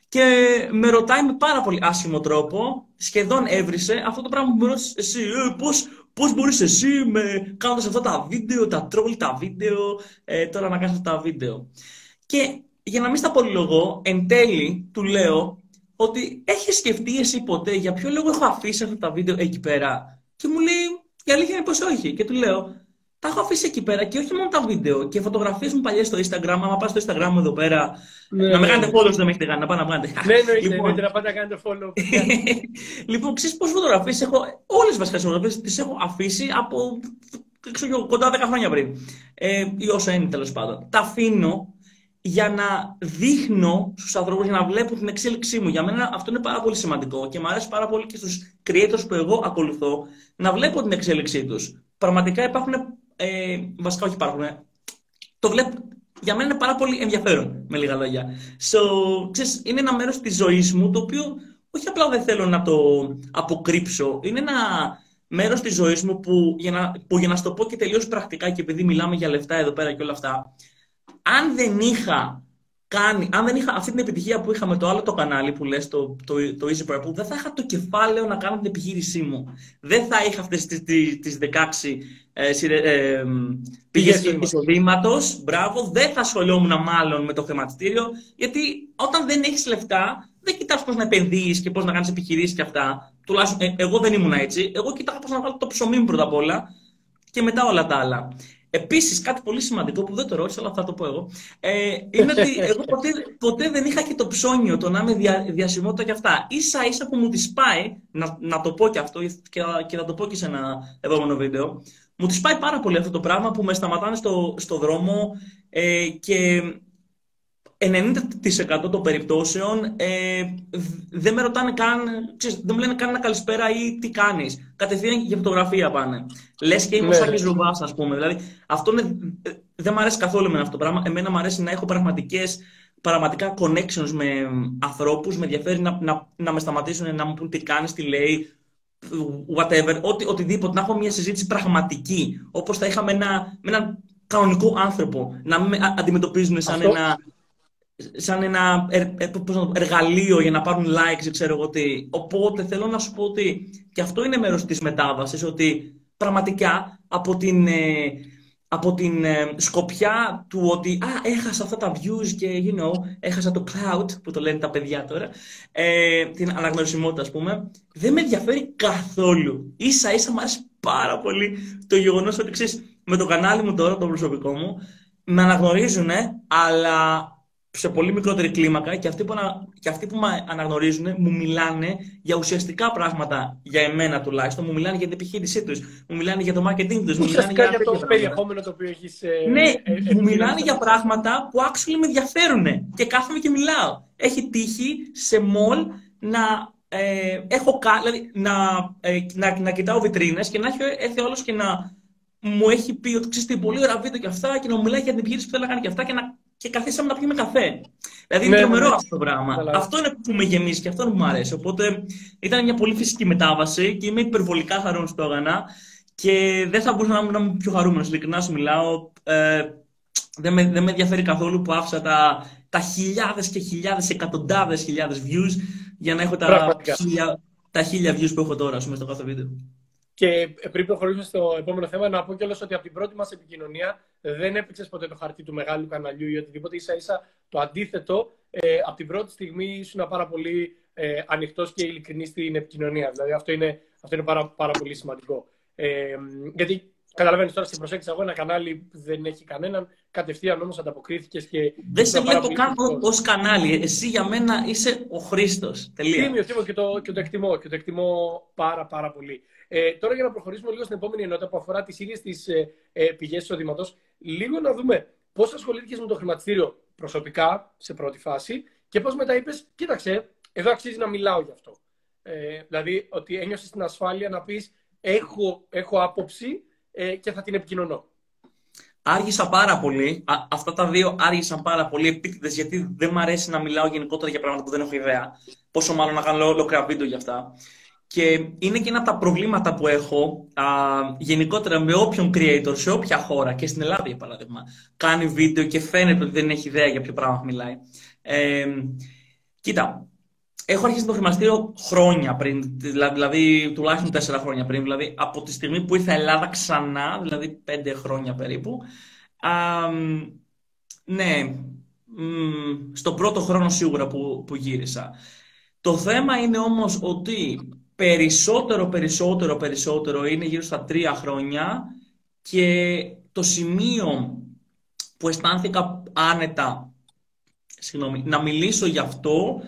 Και με ρωτάει με πάρα πολύ άσχημο τρόπο, σχεδόν έβρισε αυτό το πράγμα που μου ρώτησε εσύ, ε, πώς, πώς μπορείς εσύ με, κάνοντας αυτά τα βίντεο, τα τρόλ, τα βίντεο, ε, τώρα να κάνεις αυτά τα βίντεο. Και για να μην στα πολυλογώ, εν τέλει του λέω, ότι έχεις σκεφτεί εσύ ποτέ για ποιο λόγο έχω αφήσει αυτά τα βίντεο εκεί πέρα; Και μου λέει, η αλήθεια είναι πως όχι. Και του λέω, τα έχω αφήσει εκεί πέρα και όχι μόνο τα βίντεο και φωτογραφίες μου παλιές στο Instagram. Άμα πας στο Instagram μου εδώ πέρα, ναι, να με ναι. κάνετε follow, δεν με έχετε κάνει, να πάτε να κάνετε. Ναι, ναι, λοιπόν, να πάτε να κάνετε follow. [LAUGHS] λοιπόν, ξέρεις πόσες φωτογραφίες έχω, όλες βασικά φωτογραφίες τις έχω αφήσει από ξέρω, κοντά 10 χρόνια πριν. Ε, ή όσα είναι τέλος πάντων. Τα αφήνω για να δείχνω στους ανθρώπους, για να βλέπουν την εξέλιξή μου. Για μένα αυτό είναι πάρα πολύ σημαντικό και μου αρέσει πάρα πολύ και στους creators που εγώ ακολουθώ να βλέπω την εξέλιξή τους. Πραγματικά υπάρχουν. Ε, βασικά, όχι υπάρχουν. Το βλέπω. Για μένα είναι πάρα πολύ ενδιαφέρον, με λίγα λόγια. So, ξέρεις, είναι ένα μέρος της ζωής μου το οποίο όχι απλά δεν θέλω να το αποκρύψω. Είναι ένα μέρος της ζωής μου που για, να, που για να σου το πω και τελείω πρακτικά και επειδή μιλάμε για λεφτά εδώ πέρα και όλα αυτά, αν δεν είχα κάνει, αν δεν είχα αυτή την επιτυχία που είχα με το άλλο το κανάλι που λες, το, το, το Easy Purple, δεν θα είχα το κεφάλαιο να κάνω την επιχείρησή μου. Δεν θα είχα αυτές τις, τις, 16 ε, ε, πηγές εισοδήματος. Μπράβο, δεν θα ασχολιόμουν μάλλον με το χρηματιστήριο, γιατί όταν δεν έχεις λεφτά, δεν κοιτάς πώς να επενδύεις και πώς να κάνεις επιχειρήσεις και αυτά. Τουλάχιστον ε, εγώ δεν ήμουν έτσι. Εγώ κοιτάω πώς να βάλω το ψωμί μου πρώτα απ' όλα και μετά όλα τα άλλα. Επίσης, κάτι πολύ σημαντικό που δεν το ρώτησα, αλλά θα το πω εγώ, ε, είναι ότι εγώ ποτέ, ποτέ δεν είχα και το ψώνιο το να είμαι δια, διασημότητα και αυτά. σα ίσα που μου τη πάει, να, να το πω και αυτό και, και να το πω και σε ένα επόμενο βίντεο, μου τη πάει πάρα πολύ αυτό το πράγμα που με σταματάνε στο, στο δρόμο ε, και 90% των περιπτώσεων ε, δεν με ρωτάνε καν, ξέρεις, δεν μου λένε καν ένα καλησπέρα ή τι κάνεις. Κατευθείαν για φωτογραφία πάνε. Λες και είμαι ο ναι. Σάκης Ρουβά, ας πούμε. Δηλαδή, αυτό είναι, δεν μου αρέσει καθόλου με αυτό το πράγμα. Εμένα μου αρέσει να έχω πραγματικές πραγματικά connections με ανθρώπους. Με ενδιαφέρει να, να, να με σταματήσουν, να μου πούν τι κάνεις, τι λέει, whatever, οτι, οτιδήποτε. Να έχω μια συζήτηση πραγματική. Όπως θα είχαμε ένα, με έναν κανονικό άνθρωπο. Να με αντιμετωπίζουν σαν ένα σαν ένα εργαλείο για να πάρουν likes, ξέρω εγώ τι. Οπότε θέλω να σου πω ότι και αυτό είναι μέρος της μετάβασης, ότι πραγματικά από την, ε, από την ε, σκοπιά του ότι α, έχασα αυτά τα views και you know, έχασα το cloud, που το λένε τα παιδιά τώρα, ε, την αναγνωρισιμότητα ας πούμε, δεν με ενδιαφέρει καθόλου. Ίσα ίσα μου αρέσει πάρα πολύ το γεγονός ότι ξέρεις, με το κανάλι μου τώρα, το προσωπικό μου, με αναγνωρίζουν, αλλά σε πολύ μικρότερη κλίμακα και αυτοί που, ανα... και αυτοί που με αναγνωρίζουν μου μιλάνε για ουσιαστικά πράγματα για εμένα τουλάχιστον. Μου μιλάνε για την επιχείρησή τους, μου μιλάνε για το marketing τους. Μου μιλάνε για, για το περιεχόμενο το οποίο έχεις. Ε, ναι, ε, ε, μου μιλάνε για πράγματα που actually με ενδιαφέρουν και κάθομαι και μιλάω. Έχει τύχει σε μολ να ε, έχω δηλαδή, να, ε, να, να κοιτάω βιτρίνες και να έχει έρθει όλος και να μου έχει πει ότι ξέρεις πολύ ωραία βίντεο και αυτά και να μου μιλάει για την επιχείρηση που θέλει να κάνει και αυτά και, να, και καθίσαμε να πιούμε καφέ. Δηλαδή είναι ναι, τρομερό ναι, ναι. αυτό το πράγμα. Αυτό είναι που με γεμίζει και αυτό είναι που μου αρέσει. Οπότε ήταν μια πολύ φυσική μετάβαση και είμαι υπερβολικά χαρούμενος στο Αγανά και δεν θα μπορούσα να είμαι πιο χαρούμενος. Ειλικρινά σου μιλάω. Ε, δεν, με, δεν με ενδιαφέρει καθόλου που άφησα τα, τα χιλιάδες και χιλιάδες, εκατοντάδες χιλιάδες views για να έχω τα χίλια, τα χίλια views που έχω τώρα πούμε, στο κάθε βίντεο. Και πριν προχωρήσουμε στο επόμενο θέμα, να πω κιόλας ότι από την πρώτη μας επικοινωνία δεν έπαιξες ποτέ το χαρτί του μεγάλου καναλιού ή οτιδήποτε. σα ίσα το αντίθετο. Ε, από την πρώτη στιγμή ήσουν πάρα πολύ ε, ανοιχτός και ειλικρινής στην επικοινωνία. Δηλαδή αυτό είναι, αυτό είναι πάρα, πάρα πολύ σημαντικό. Ε, γιατί Καταλαβαίνεις τώρα στην προσέγγιση εγώ ένα κανάλι που δεν έχει κανέναν. Κατευθείαν όμως ανταποκρίθηκες και. Δεν σε βλέπω καν ως κανάλι. Εσύ για μένα είσαι ο Χρήστος. Τελεία. Τίμιο, τίμιο και το, και το εκτιμώ. Και το εκτιμώ πάρα, πάρα πολύ. Ε, τώρα για να προχωρήσουμε λίγο στην επόμενη ενότητα που αφορά τις ίδιες τις ε, ε πηγές εισοδήματος, λίγο να δούμε πώς ασχολήθηκες με το χρηματιστήριο προσωπικά σε πρώτη φάση και πώς μετά είπες, κοίταξε, εδώ αξίζει να μιλάω γι' αυτό. Ε, δηλαδή ότι ένιωσες την ασφάλεια να πεις, έχω, έχω άποψη ε, και θα την επικοινωνώ. Άργησα πάρα πολύ. αυτά τα δύο άργησαν πάρα πολύ επίτηδε γιατί δεν μου αρέσει να μιλάω γενικότερα για πράγματα που δεν έχω ιδέα. Πόσο μάλλον να κάνω ολόκληρα βίντεο για αυτά. Και είναι και ένα από τα προβλήματα που έχω α, γενικότερα με όποιον creator σε όποια χώρα και στην Ελλάδα για παράδειγμα κάνει βίντεο και φαίνεται ότι δεν έχει ιδέα για ποιο πράγμα μιλάει. Ε, κοίτα, έχω αρχίσει το χρηματιστήριο χρόνια πριν, δηλαδή τουλάχιστον τέσσερα χρόνια πριν, δηλαδή από τη στιγμή που ήρθα Ελλάδα ξανά, δηλαδή πέντε χρόνια περίπου. Α, ναι, στο πρώτο χρόνο σίγουρα που, που γύρισα. Το θέμα είναι όμως ότι περισσότερο, περισσότερο, περισσότερο είναι γύρω στα τρία χρόνια και το σημείο που αισθάνθηκα άνετα συγγνώμη, να μιλήσω γι' αυτό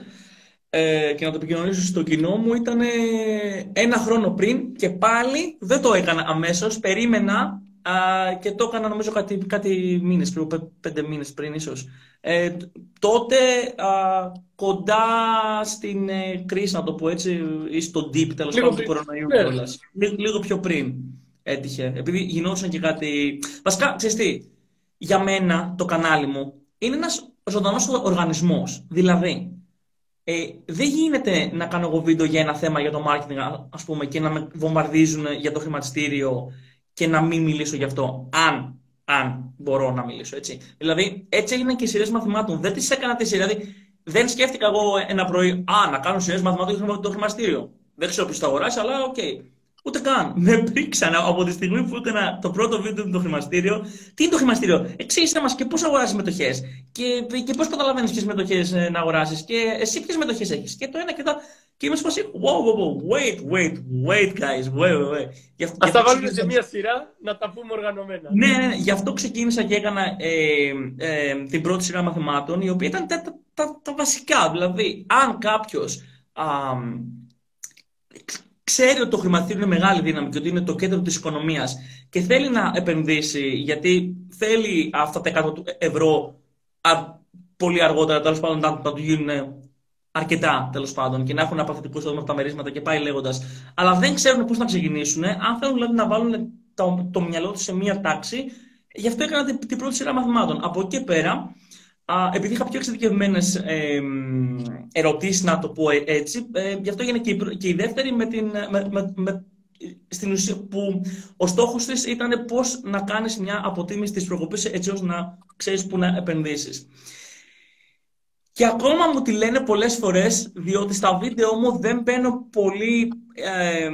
ε, και να το επικοινωνήσω στο κοινό μου ήταν ένα χρόνο πριν και πάλι δεν το έκανα αμέσως, περίμενα α, και το έκανα νομίζω κάτι, κάτι μήνες πριν, πέντε μήνες πριν ίσως. Ε, τότε α, κοντά στην ε, κρίση, να το πω έτσι, ή στο deep τέλος πάντων του κοροναϊού ναι. Λίγο, λίγο πιο πριν έτυχε. Επειδή γινόταν και κάτι. Βασικά, ξέρεις τι, για μένα το κανάλι μου είναι ένας ζωντανός οργανισμός. Δηλαδή, ε, δεν γίνεται να κάνω εγώ βίντεο για ένα θέμα για το marketing, ας πούμε, και να με βομβαρδίζουν για το χρηματιστήριο και να μην μιλήσω γι' αυτό, αν, αν μπορώ να μιλήσω, έτσι. Δηλαδή, έτσι έγιναν και οι σειρές μαθημάτων. Δεν τις έκανα τις σειρές, δηλαδή, δεν σκέφτηκα εγώ ένα πρωί, α, να κάνω σειρές μαθημάτων για το χρηματιστήριο. Δεν ξέρω ποιος θα αγοράσει, αλλά οκ. Okay. Ούτε καν. [LAUGHS] Με πρίξαν από τη στιγμή που έκανα το πρώτο βίντεο με το χρηματιστήριο. Τι είναι το χρηματιστήριο, εξήγησε μας και πώς αγοράζεις μετοχές. Και, και πώς καταλαβαίνεις ποιες μετοχές ε, να αγοράσει. Και εσύ ποιες μετοχές έχεις. Και το ένα και το. Και είμαι σε φάση, Wow, wow, wow, wait, wait, wait, guys, wait, wait. Ας τα βάλουμε σε μία σειρά να τα πούμε οργανωμένα. Ναι, ναι, ναι. Γι' αυτό ξεκίνησα και έκανα ε, ε, την πρώτη σειρά μαθημάτων, η οποία ήταν τα, τα, τα, τα βασικά. Δηλαδή, αν κάποιος ξέρει ότι το χρηματιστήριο είναι μεγάλη δύναμη και ότι είναι το κέντρο της οικονομίας και θέλει να επενδύσει γιατί θέλει αυτά τα 100 ευρώ πολύ αργότερα τέλος πάντων να, να του γίνουν αρκετά τέλος πάντων και να έχουν απαθητικού εισόδημα από τα μερίσματα και πάει λέγοντας. Αλλά δεν ξέρουν πώς να ξεκινήσουν. Αν θέλουν δηλαδή, να βάλουν το, το μυαλό τους σε μία τάξη, γι' αυτό έκανα την, την πρώτη σειρά μαθημάτων. Από εκεί και πέρα, α, επειδή είχα πιο εξειδικευμένες ε, ερωτήσεις, να το πω έτσι, ε, γι' αυτό έγινε και η, και η δεύτερη με την, με, με, με, στην ουσία που ο στόχος της ήταν πώς να κάνεις μια αποτίμηση της προκοπής έτσι ώστε να ξέρεις πού να επενδύσεις. Και ακόμα μου τη λένε πολλές φορές, διότι στα βίντεο μου δεν μπαίνω πολύ ε,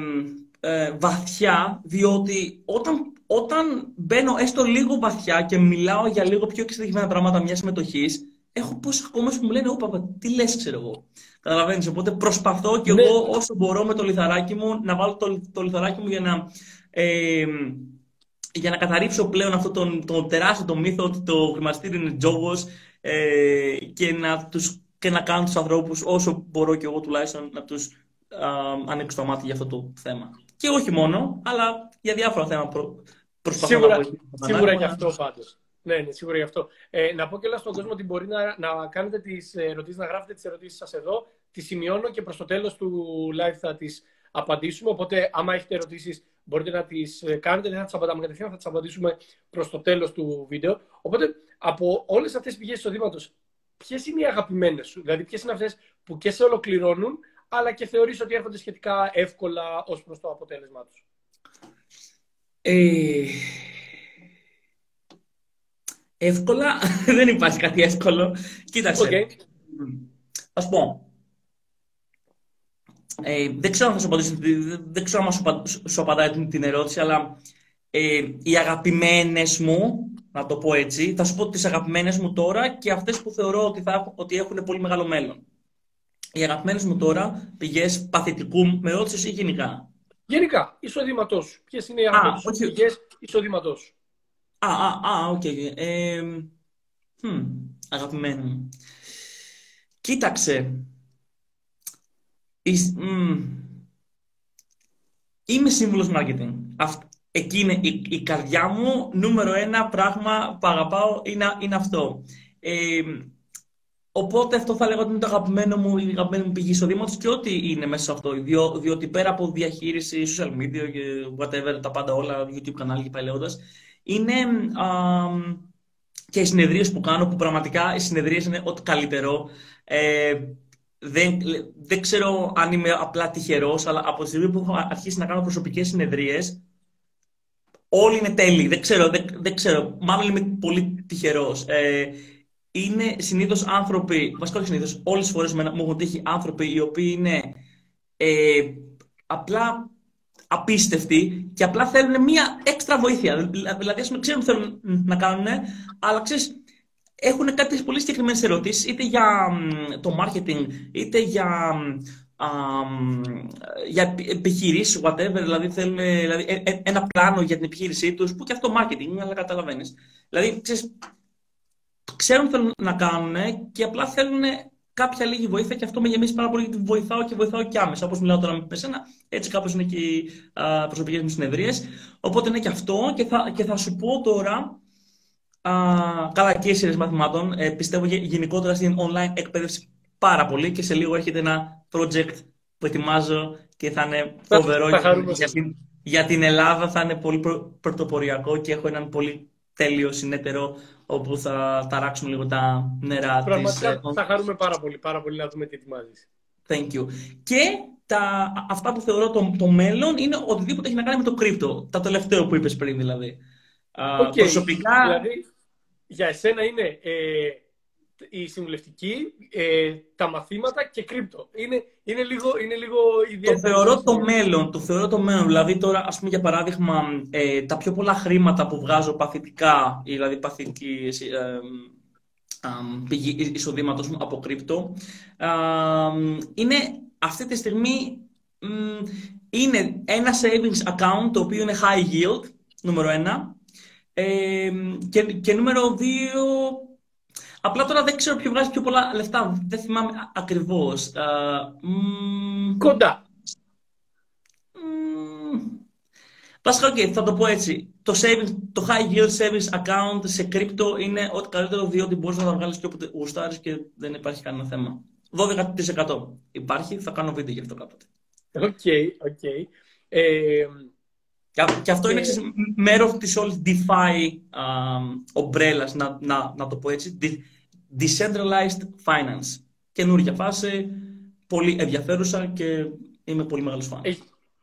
ε, βαθιά, διότι όταν, όταν μπαίνω έστω λίγο βαθιά και μιλάω για λίγο πιο εξειδικευμένα πράγματα μιας συμμετοχής, έχω πόσοι ακόμα που μου λένε, Ωπα, τι λες, ξέρω εγώ. Καταλαβαίνεις, οπότε προσπαθώ κι ναι. εγώ όσο μπορώ με το λιθαράκι μου να βάλω το, το λιθαράκι μου για να, ε, για να καταρρύψω πλέον αυτό τον, τον τεράστιο το μύθο ότι το χρηματιστήριο είναι τζόγος ε, και, να τους, και να κάνω τους ανθρώπους όσο μπορώ κι εγώ τουλάχιστον να τους α, ανοίξω το μάτι για αυτό το θέμα. Και όχι μόνο, αλλά για διάφορα θέματα προ, προσπαθώ σίγουρα, να Σίγουρα γι' αυτό πάντως. Ναι, ναι, σίγουρα γι' αυτό. Ε, να πω και όλα στον κόσμο ότι μπορεί να, να κάνετε τις ερωτήσεις, να γράφετε τις ερωτήσεις σας εδώ. Τις σημειώνω και προς το τέλος του live θα τις απαντήσουμε. Οπότε, άμα έχετε ερωτήσεις, μπορείτε να τις κάνετε. Δεν θα τις απαντάμε κατευθείαν, θα τις απαντήσουμε προς το τέλος του βίντεο. Οπότε, από όλες αυτές τις πηγές εισοδήματος, ποιες είναι οι αγαπημένες σου, δηλαδή ποιες είναι αυτές που και σε ολοκληρώνουν, αλλά και θεωρείς ότι έρχονται σχετικά εύκολα ως προς το αποτέλεσμά τους; Ε, εύκολα, [LAUGHS] δεν υπάρχει κάτι εύκολο. Κοίταξε. Okay. Ας πω. Ε, δεν ξέρω αν θα σου απαντήσω, δεν ξέρω αν σου, σου απαντάει την ερώτηση, αλλά ε, οι αγαπημένες μου να το πω έτσι. Θα σου πω τις αγαπημένες μου τώρα και αυτές που θεωρώ ότι, θα, ότι έχουν πολύ μεγάλο μέλλον. Οι αγαπημένες μου τώρα πηγές παθητικού με ρώτησες ή γενικά; Γενικά, εισοδήματός σου. Ποιες είναι οι αγαπημένες σου πηγές εισοδήματός σου; Α, α, α, οκ. Okay. Ε, hm, αγαπημένο μου. Κοίταξε. Είμαι σύμβουλος marketing. Αυτό, εκεί είναι η, η, καρδιά μου, νούμερο ένα πράγμα που αγαπάω είναι, είναι αυτό. Ε, οπότε αυτό θα λέγω ότι είναι το αγαπημένο μου, η αγαπημένη μου πηγή εισοδήματο και ό,τι είναι μέσα σε αυτό. Διό, διότι πέρα από διαχείριση social media και whatever, τα πάντα όλα, YouTube κανάλι και πάει λέγοντας, είναι α, και οι συνεδρίες που κάνω, που πραγματικά οι συνεδρίες είναι ό,τι καλύτερο. Ε, δεν, δεν ξέρω αν είμαι απλά τυχερός, αλλά από τη στιγμή που έχω αρχίσει να κάνω προσωπικές συνεδρίες, όλοι είναι τέλειοι. Δεν ξέρω, δεν, δεν ξέρω. Μάλλον είμαι πολύ τυχερός. Ε, είναι συνήθως άνθρωποι, βασικά όχι συνήθως, όλες τις φορές μου έχουν τύχει άνθρωποι οι οποίοι είναι ε, απλά απίστευτοι και απλά θέλουν μία έξτρα βοήθεια. Δηλαδή, ας πούμε, ξέρουν τι θέλουν να κάνουν, αλλά ξέρεις, έχουν κάποιε πολύ συγκεκριμένες ερωτήσεις, είτε για το marketing, είτε για για επιχειρήσεις, whatever, δηλαδή θέλουν δηλαδή, ε, ε, ένα πλάνο για την επιχείρησή τους, που και αυτό marketing, αλλά καταλαβαίνεις. Δηλαδή, ξέρεις, ξέρουν τι θέλουν να κάνουν και απλά θέλουν κάποια λίγη βοήθεια και αυτό με γεμίζει πάρα πολύ γιατί βοηθάω και βοηθάω και άμεσα. Όπως μιλάω τώρα με σένα, έτσι κάπως είναι και οι προσωπικές μου συνεδρίες. Οπότε είναι και αυτό και θα, και θα σου πω τώρα. Α, καλά και οι μαθημάτων. Ε, πιστεύω γενικότερα στην online εκπαίδευση πάρα πολύ και σε λίγο έρχεται ένα project που ετοιμάζω και θα είναι φοβερό για, την, για την Ελλάδα, θα είναι πολύ πρωτοποριακό και έχω έναν πολύ τέλειο συνέτερο όπου θα ταράξουμε λίγο τα νερά Πραγματικά της... θα χαρούμε πάρα πολύ, πάρα πολύ να δούμε τι ετοιμάζεις. Thank you. Και τα, αυτά που θεωρώ το, το μέλλον είναι οτιδήποτε έχει να κάνει με το κρύπτο. Τα τελευταίο που είπες πριν δηλαδή. Okay. Προσωπικά... Δηλαδή, για εσένα είναι ε, η συμβουλευτική, ε, τα μαθήματα και κρύπτο. Είναι, είναι, λίγο, είναι λίγο ιδιαίτερο. Το θεωρώ το μέλλον. Το θεωρώ το μέλλον. Δηλαδή τώρα, ας πούμε, για παράδειγμα, ε, τα πιο πολλά χρήματα που βγάζω παθητικά, δηλαδή παθητική ε, πηγή εισοδήματος μου από κρύπτο, είναι αυτή τη στιγμή είναι ένα savings account το οποίο είναι high yield, νούμερο ένα, και, και νούμερο δύο Απλά τώρα δεν ξέρω ποιο βγάζει πιο πολλά λεφτά. Δεν θυμάμαι ακριβώς. Κοντά. Βασικά, okay, θα το πω έτσι. Το, savings, το high yield savings account σε crypto είναι ό,τι καλύτερο διότι μπορείς να τα βγάλεις και όποτε γουστάρεις και δεν υπάρχει κανένα θέμα. 12% υπάρχει, θα κάνω βίντεο γι' αυτό κάποτε. Οκ, okay, οκ. Okay. Ε, και, αυτό είναι ξέρεις, μέρος της όλης DeFi ομπρέλας, να, να, να το πω έτσι. Decentralized Finance. Καινούργια φάση, πολύ ενδιαφέρουσα και είμαι πολύ μεγάλος φαν.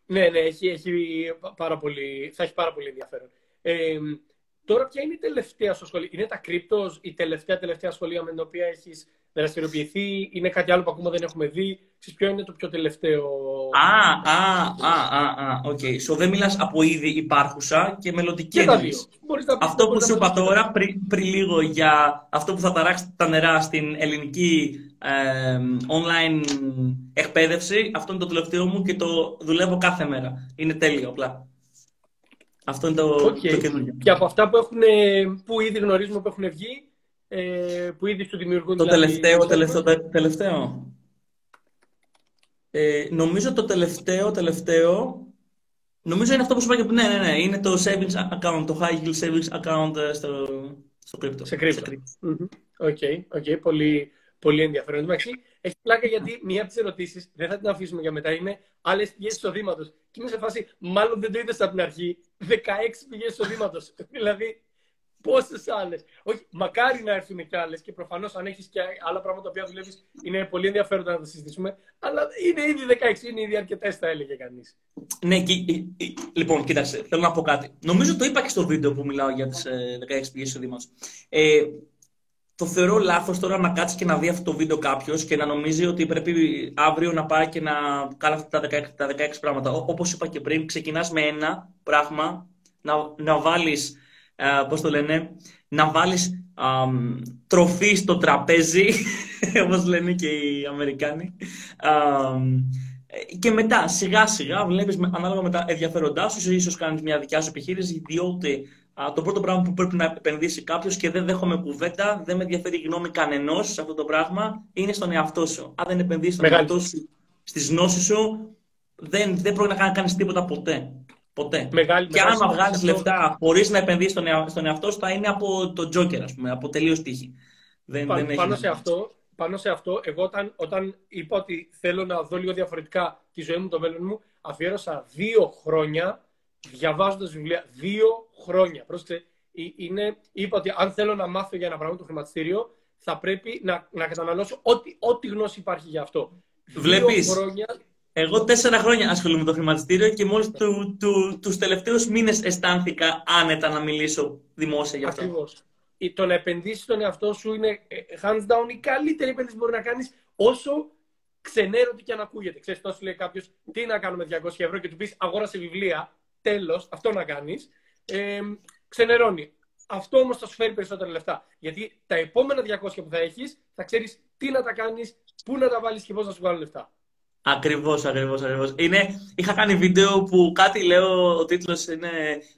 ναι, ναι, έχει, έχει πάρα πολύ, θα έχει πάρα πολύ ενδιαφέρον. Ε, τώρα ποια είναι η τελευταία σου σχολή, είναι τα cryptos, η τελευταία τελευταία σχολεία με την οποία έχεις δραστηριοποιηθεί, είναι κάτι άλλο που ακόμα δεν έχουμε δει; Ξέρεις, ποιο είναι το πιο τελευταίο. Α, α, α, α, α, οκ. Okay. So δεν μιλάς από ήδη υπάρχουσα και μελλοντική εννοείς. Αυτό που σου είπα τώρα πριν, πριν λίγο για αυτό που θα ταράξει τα νερά στην ελληνική ε, online εκπαίδευση, αυτό είναι το τελευταίο μου και το δουλεύω κάθε μέρα. Είναι τέλειο απλά. Αυτό είναι το, okay. το καινούργιο. Και από αυτά που, έχουν, που ήδη γνωρίζουμε που έχουν βγει, ε, που ήδη σου δημιουργούν. Το δηλαδή, τελευταίο, τελευταίο, τελευταίο. Ε, νομίζω το τελευταίο, τελευταίο, νομίζω είναι αυτό που σου είπα και ναι, ναι, ναι, είναι το savings account, το high yield savings account ε, στο, στο crypto. Σε crypto. Οκ, okay, okay, πολύ, πολύ ενδιαφέρον. Εντάξει, έχει πλάκα γιατί μία από τις ερωτήσεις, δεν θα την αφήσουμε για μετά, είναι άλλες πηγές εισοδήματος. Και είμαι σε φάση, μάλλον δεν το είδες από την αρχή, 16 πηγές εισοδήματος. [LAUGHS] δηλαδή, Πόσες άλλες. Όχι, μακάρι να έρθουν κι άλλες και προφανώς αν έχεις και άλλα πράγματα που δουλεύει είναι πολύ ενδιαφέροντα να τα συζητήσουμε. Αλλά είναι ήδη 16, είναι ήδη αρκετές, θα έλεγε κανείς. Ναι, και, λοιπόν, κοίταξε, θέλω να πω κάτι. Νομίζω το είπα και στο βίντεο που μιλάω για τις 16 πηγές εισοδήματος. Ε, το θεωρώ λάθος τώρα να κάτσεις και να δει αυτό το βίντεο κάποιος και να νομίζει ότι πρέπει αύριο να πάει και να κάνει αυτά τα 16, τα 16 πράγματα. Όπως είπα και πριν, ξεκινάς με ένα πράγμα, να, να βάλεις ε, πώς το λένε, να βάλεις τροφή στο τραπέζι, [LAUGHS] όπως λένε και οι Αμερικάνοι. και μετά, σιγά σιγά, βλέπεις ανάλογα με τα ενδιαφέροντά σου, ίσως κάνεις μια δικιά σου επιχείρηση, διότι το πρώτο πράγμα που πρέπει να επενδύσει κάποιος και δεν δέχομαι κουβέντα, δεν με ενδιαφέρει η γνώμη κανενός σε αυτό το πράγμα, είναι στον εαυτό σου. Αν δεν επενδύσεις στον εαυτό σου, στις γνώσεις σου, δεν, δεν πρόκειται να κάνεις τίποτα ποτέ. Ποτέ. Μεγάλη, και άμα βγάλεις λεφτά χωρίς να επενδύσει στον, εα... στον εαυτό σου, θα είναι από το Τζόκερ, ας πούμε, από τελείως τύχη. Δεν, Πα, δεν πάνω, σε αυτό, πάνω σε αυτό, εγώ όταν, όταν είπα ότι θέλω να δω λίγο διαφορετικά τη ζωή μου, το μέλλον μου, αφιέρωσα δύο χρόνια διαβάζοντας βιβλία. Δύο χρόνια. Πρόσεξε, είναι, είπα ότι αν θέλω να μάθω για ένα πράγμα το χρηματιστήριο, θα πρέπει να, να καταναλώσω ό,τι, ό,τι γνώση υπάρχει για αυτό. Βλέπεις, χρόνια... Εγώ τέσσερα χρόνια ασχολούμαι με το χρηματιστήριο και μόλις του, του, τους τελευταίους μήνες αισθάνθηκα άνετα να μιλήσω δημόσια γι' αυτό. Ακριβώς. Το να επενδύσεις τον εαυτό σου είναι ε, hands down η καλύτερη επένδυση που μπορεί να κάνεις όσο ξενέρωτη και αν ακούγεται. Ξέρεις, τόσο λέει κάποιος, τι να κάνουμε 200 ευρώ και του πεις αγόρασε βιβλία. Τέλος, αυτό να κάνεις. Ε, ξενερώνει. Αυτό όμως θα σου φέρει περισσότερα λεφτά. Γιατί τα επόμενα 200 που θα έχεις, θα ξέρεις τι να τα κάνεις, πού να τα βάλεις και πώς να σου βγάλουν λεφτά. Ακριβώς, ακριβώς, ακριβώς. Είχα κάνει βίντεο που κάτι λέω, ο τίτλος είναι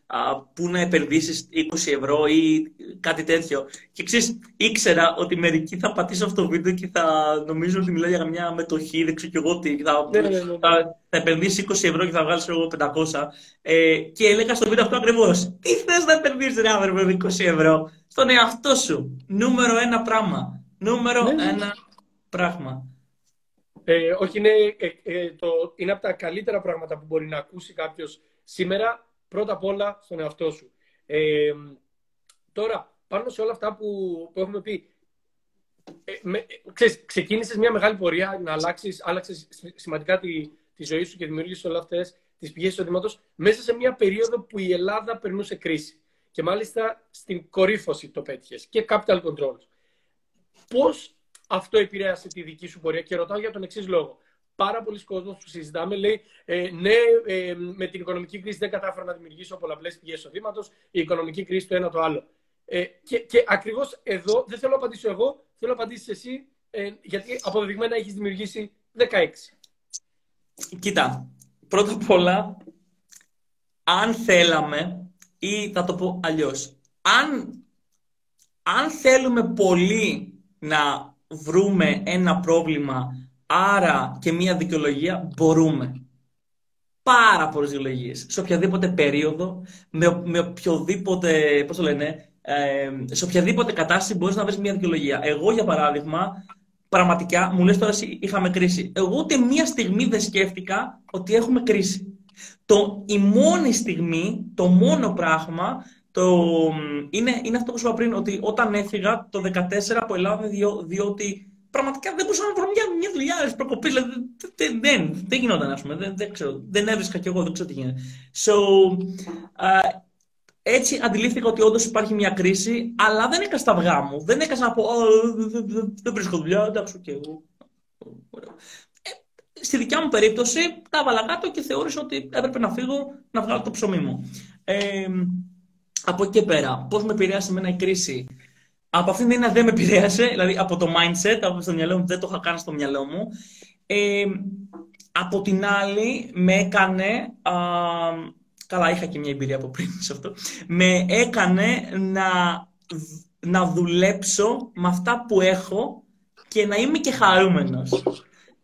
α, Πού να επενδύσεις 20 ευρώ ή κάτι τέτοιο. Και ξέρεις, ήξερα ότι μερικοί θα πατήσουν αυτό το βίντεο και θα νομίζω ότι μιλάει για μια μετοχή, δεν ξέρω κι εγώ τι. Θα, ναι, ναι, ναι, ναι. θα, θα επενδύσεις 20 ευρώ και θα βγάλεις εγώ 500. Ε, και έλεγα στο βίντεο αυτό ακριβώς. Τι θες να επενδύσεις, ρε άνθρωπο, 20 ευρώ; Στον εαυτό σου. Νούμερο ένα πράγμα. Νούμερο ναι, ένα πράγμα. Ε, όχι, είναι, ε, ε, το, είναι από τα καλύτερα πράγματα που μπορεί να ακούσει κάποιος σήμερα. Πρώτα απ' όλα στον εαυτό σου. Ε, τώρα, πάνω σε όλα αυτά που, που έχουμε πει, ε, με, ξέρεις, ξεκίνησες μια μεγάλη πορεία να αλλάξεις, άλλαξες σημαντικά τη, τη ζωή σου και δημιούργησες όλα αυτές τις πηγές εισοδήματος μέσα σε μια περίοδο που η Ελλάδα περνούσε κρίση. Και μάλιστα στην κορύφωση το πέτυχες και capital controls. Πώς αυτό επηρέασε τη δική σου πορεία και ρωτάω για τον εξής λόγο. Πάρα πολλοί κόσμοι που συζητάμε λέει ε, ναι, ε, με την οικονομική κρίση δεν κατάφερα να δημιουργήσω πολλαπλές πηγές εισοδήματος, η οικονομική κρίση το ένα το άλλο. Ε, και και ακριβώς εδώ δεν θέλω να απαντήσω εγώ, θέλω να απαντήσεις εσύ, ε, γιατί αποδεδειγμένα έχεις δημιουργήσει 16. Κοίτα, πρώτα απ' όλα, αν θέλαμε, ή θα το πω αλλιώς, αν, αν θέλουμε πολύ να βρούμε ένα πρόβλημα, άρα και μία δικαιολογία, μπορούμε. πάρα πολλές δικαιολογίες. Σε οποιαδήποτε περίοδο, με, με οποιοδήποτε. Πώς το λένε, ε, σε οποιαδήποτε κατάσταση μπορείς να βρεις μια δικαιολογία. Εγώ, για παράδειγμα, πραγματικά μου λες τώρα είχαμε κρίση. Εγώ ούτε μία στιγμή δεν σκέφτηκα ότι έχουμε κρίση. Το, η μόνη στιγμή, το μόνο πράγμα, το, είναι, είναι αυτό που σου είπα πριν, ότι όταν έφυγα το 2014 από Ελλάδα, διό, διότι πραγματικά δεν μπορούσα να βρω μια, μια δουλειά, άλλε προκοπή. Δηλαδή, δεν, δεν, δεν γινόταν, ας πούμε. Δεν, δεν, ξέρω, δεν έβρισκα κι εγώ, δεν ξέρω τι γίνεται. So, uh, έτσι αντιλήφθηκα ότι όντως υπάρχει μια κρίση, αλλά δεν έκανα τα αυγά μου. Δεν έκανα να πω, δεν βρίσκω δουλειά, εντάξει, και εγώ. Ε, στη δικιά μου περίπτωση, τα έβαλα κάτω και θεώρησα ότι έπρεπε να φύγω να βγάλω το ψωμί μου. Ε, από εκεί και πέρα, πώς με επηρέασε εμένα η κρίση; Από αυτήν την έννοια δεν με επηρέασε, δηλαδή από το mindset, από το μυαλό μου, δεν το είχα κάνει στο μυαλό μου. Ε, από την άλλη, με έκανε. Α, καλά, είχα και μια εμπειρία από πριν σε αυτό. Με έκανε να, να δουλέψω με αυτά που έχω και να είμαι και χαρούμενος.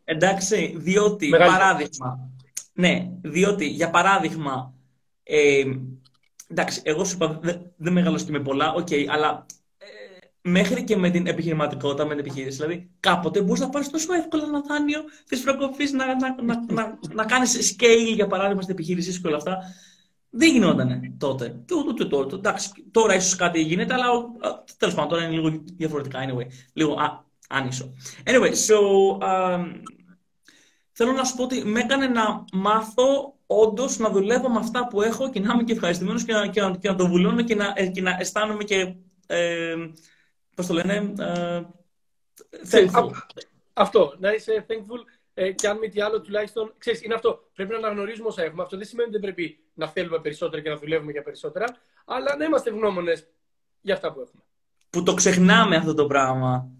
Εντάξει, διότι, παράδειγμα, ναι, διότι, για παράδειγμα, ε, εντάξει, εγώ σου είπα, δεν, δεν μεγάλωσα με πολλά, οκ, okay, αλλά μέχρι και με την επιχειρηματικότητα, με την επιχείρηση. Δηλαδή, κάποτε μπορείς να πάρεις τόσο εύκολα ένα δάνειο της προκοπής, να, να, να, να, να κάνεις scale, για παράδειγμα, στην επιχείρησή σου και όλα αυτά. Δεν γινόταν τότε. Και ούτε τότε. Εντάξει, τώρα ίσως κάτι γίνεται, αλλά τέλος πάντων τώρα είναι λίγο διαφορετικά. Anyway, λίγο α, άνισο. Anyway, so. Um, θέλω να σου πω ότι με έκανε να μάθω όντως να δουλεύω με αυτά που έχω και να είμαι και ευχαριστημένος και να, και να, και να το βουλώνω και να, και να αισθάνομαι και. Ε, Πώς το λένε, uh, thankful. Αυτό, να είσαι thankful ε, και αν μη τι άλλο τουλάχιστον, ξέρεις, είναι αυτό, πρέπει να αναγνωρίζουμε όσα έχουμε. Αυτό δεν σημαίνει ότι δεν πρέπει να θέλουμε περισσότερα και να δουλεύουμε για περισσότερα, αλλά να είμαστε ευγνώμονες για αυτά που έχουμε. Που το ξεχνάμε αυτό το πράγμα.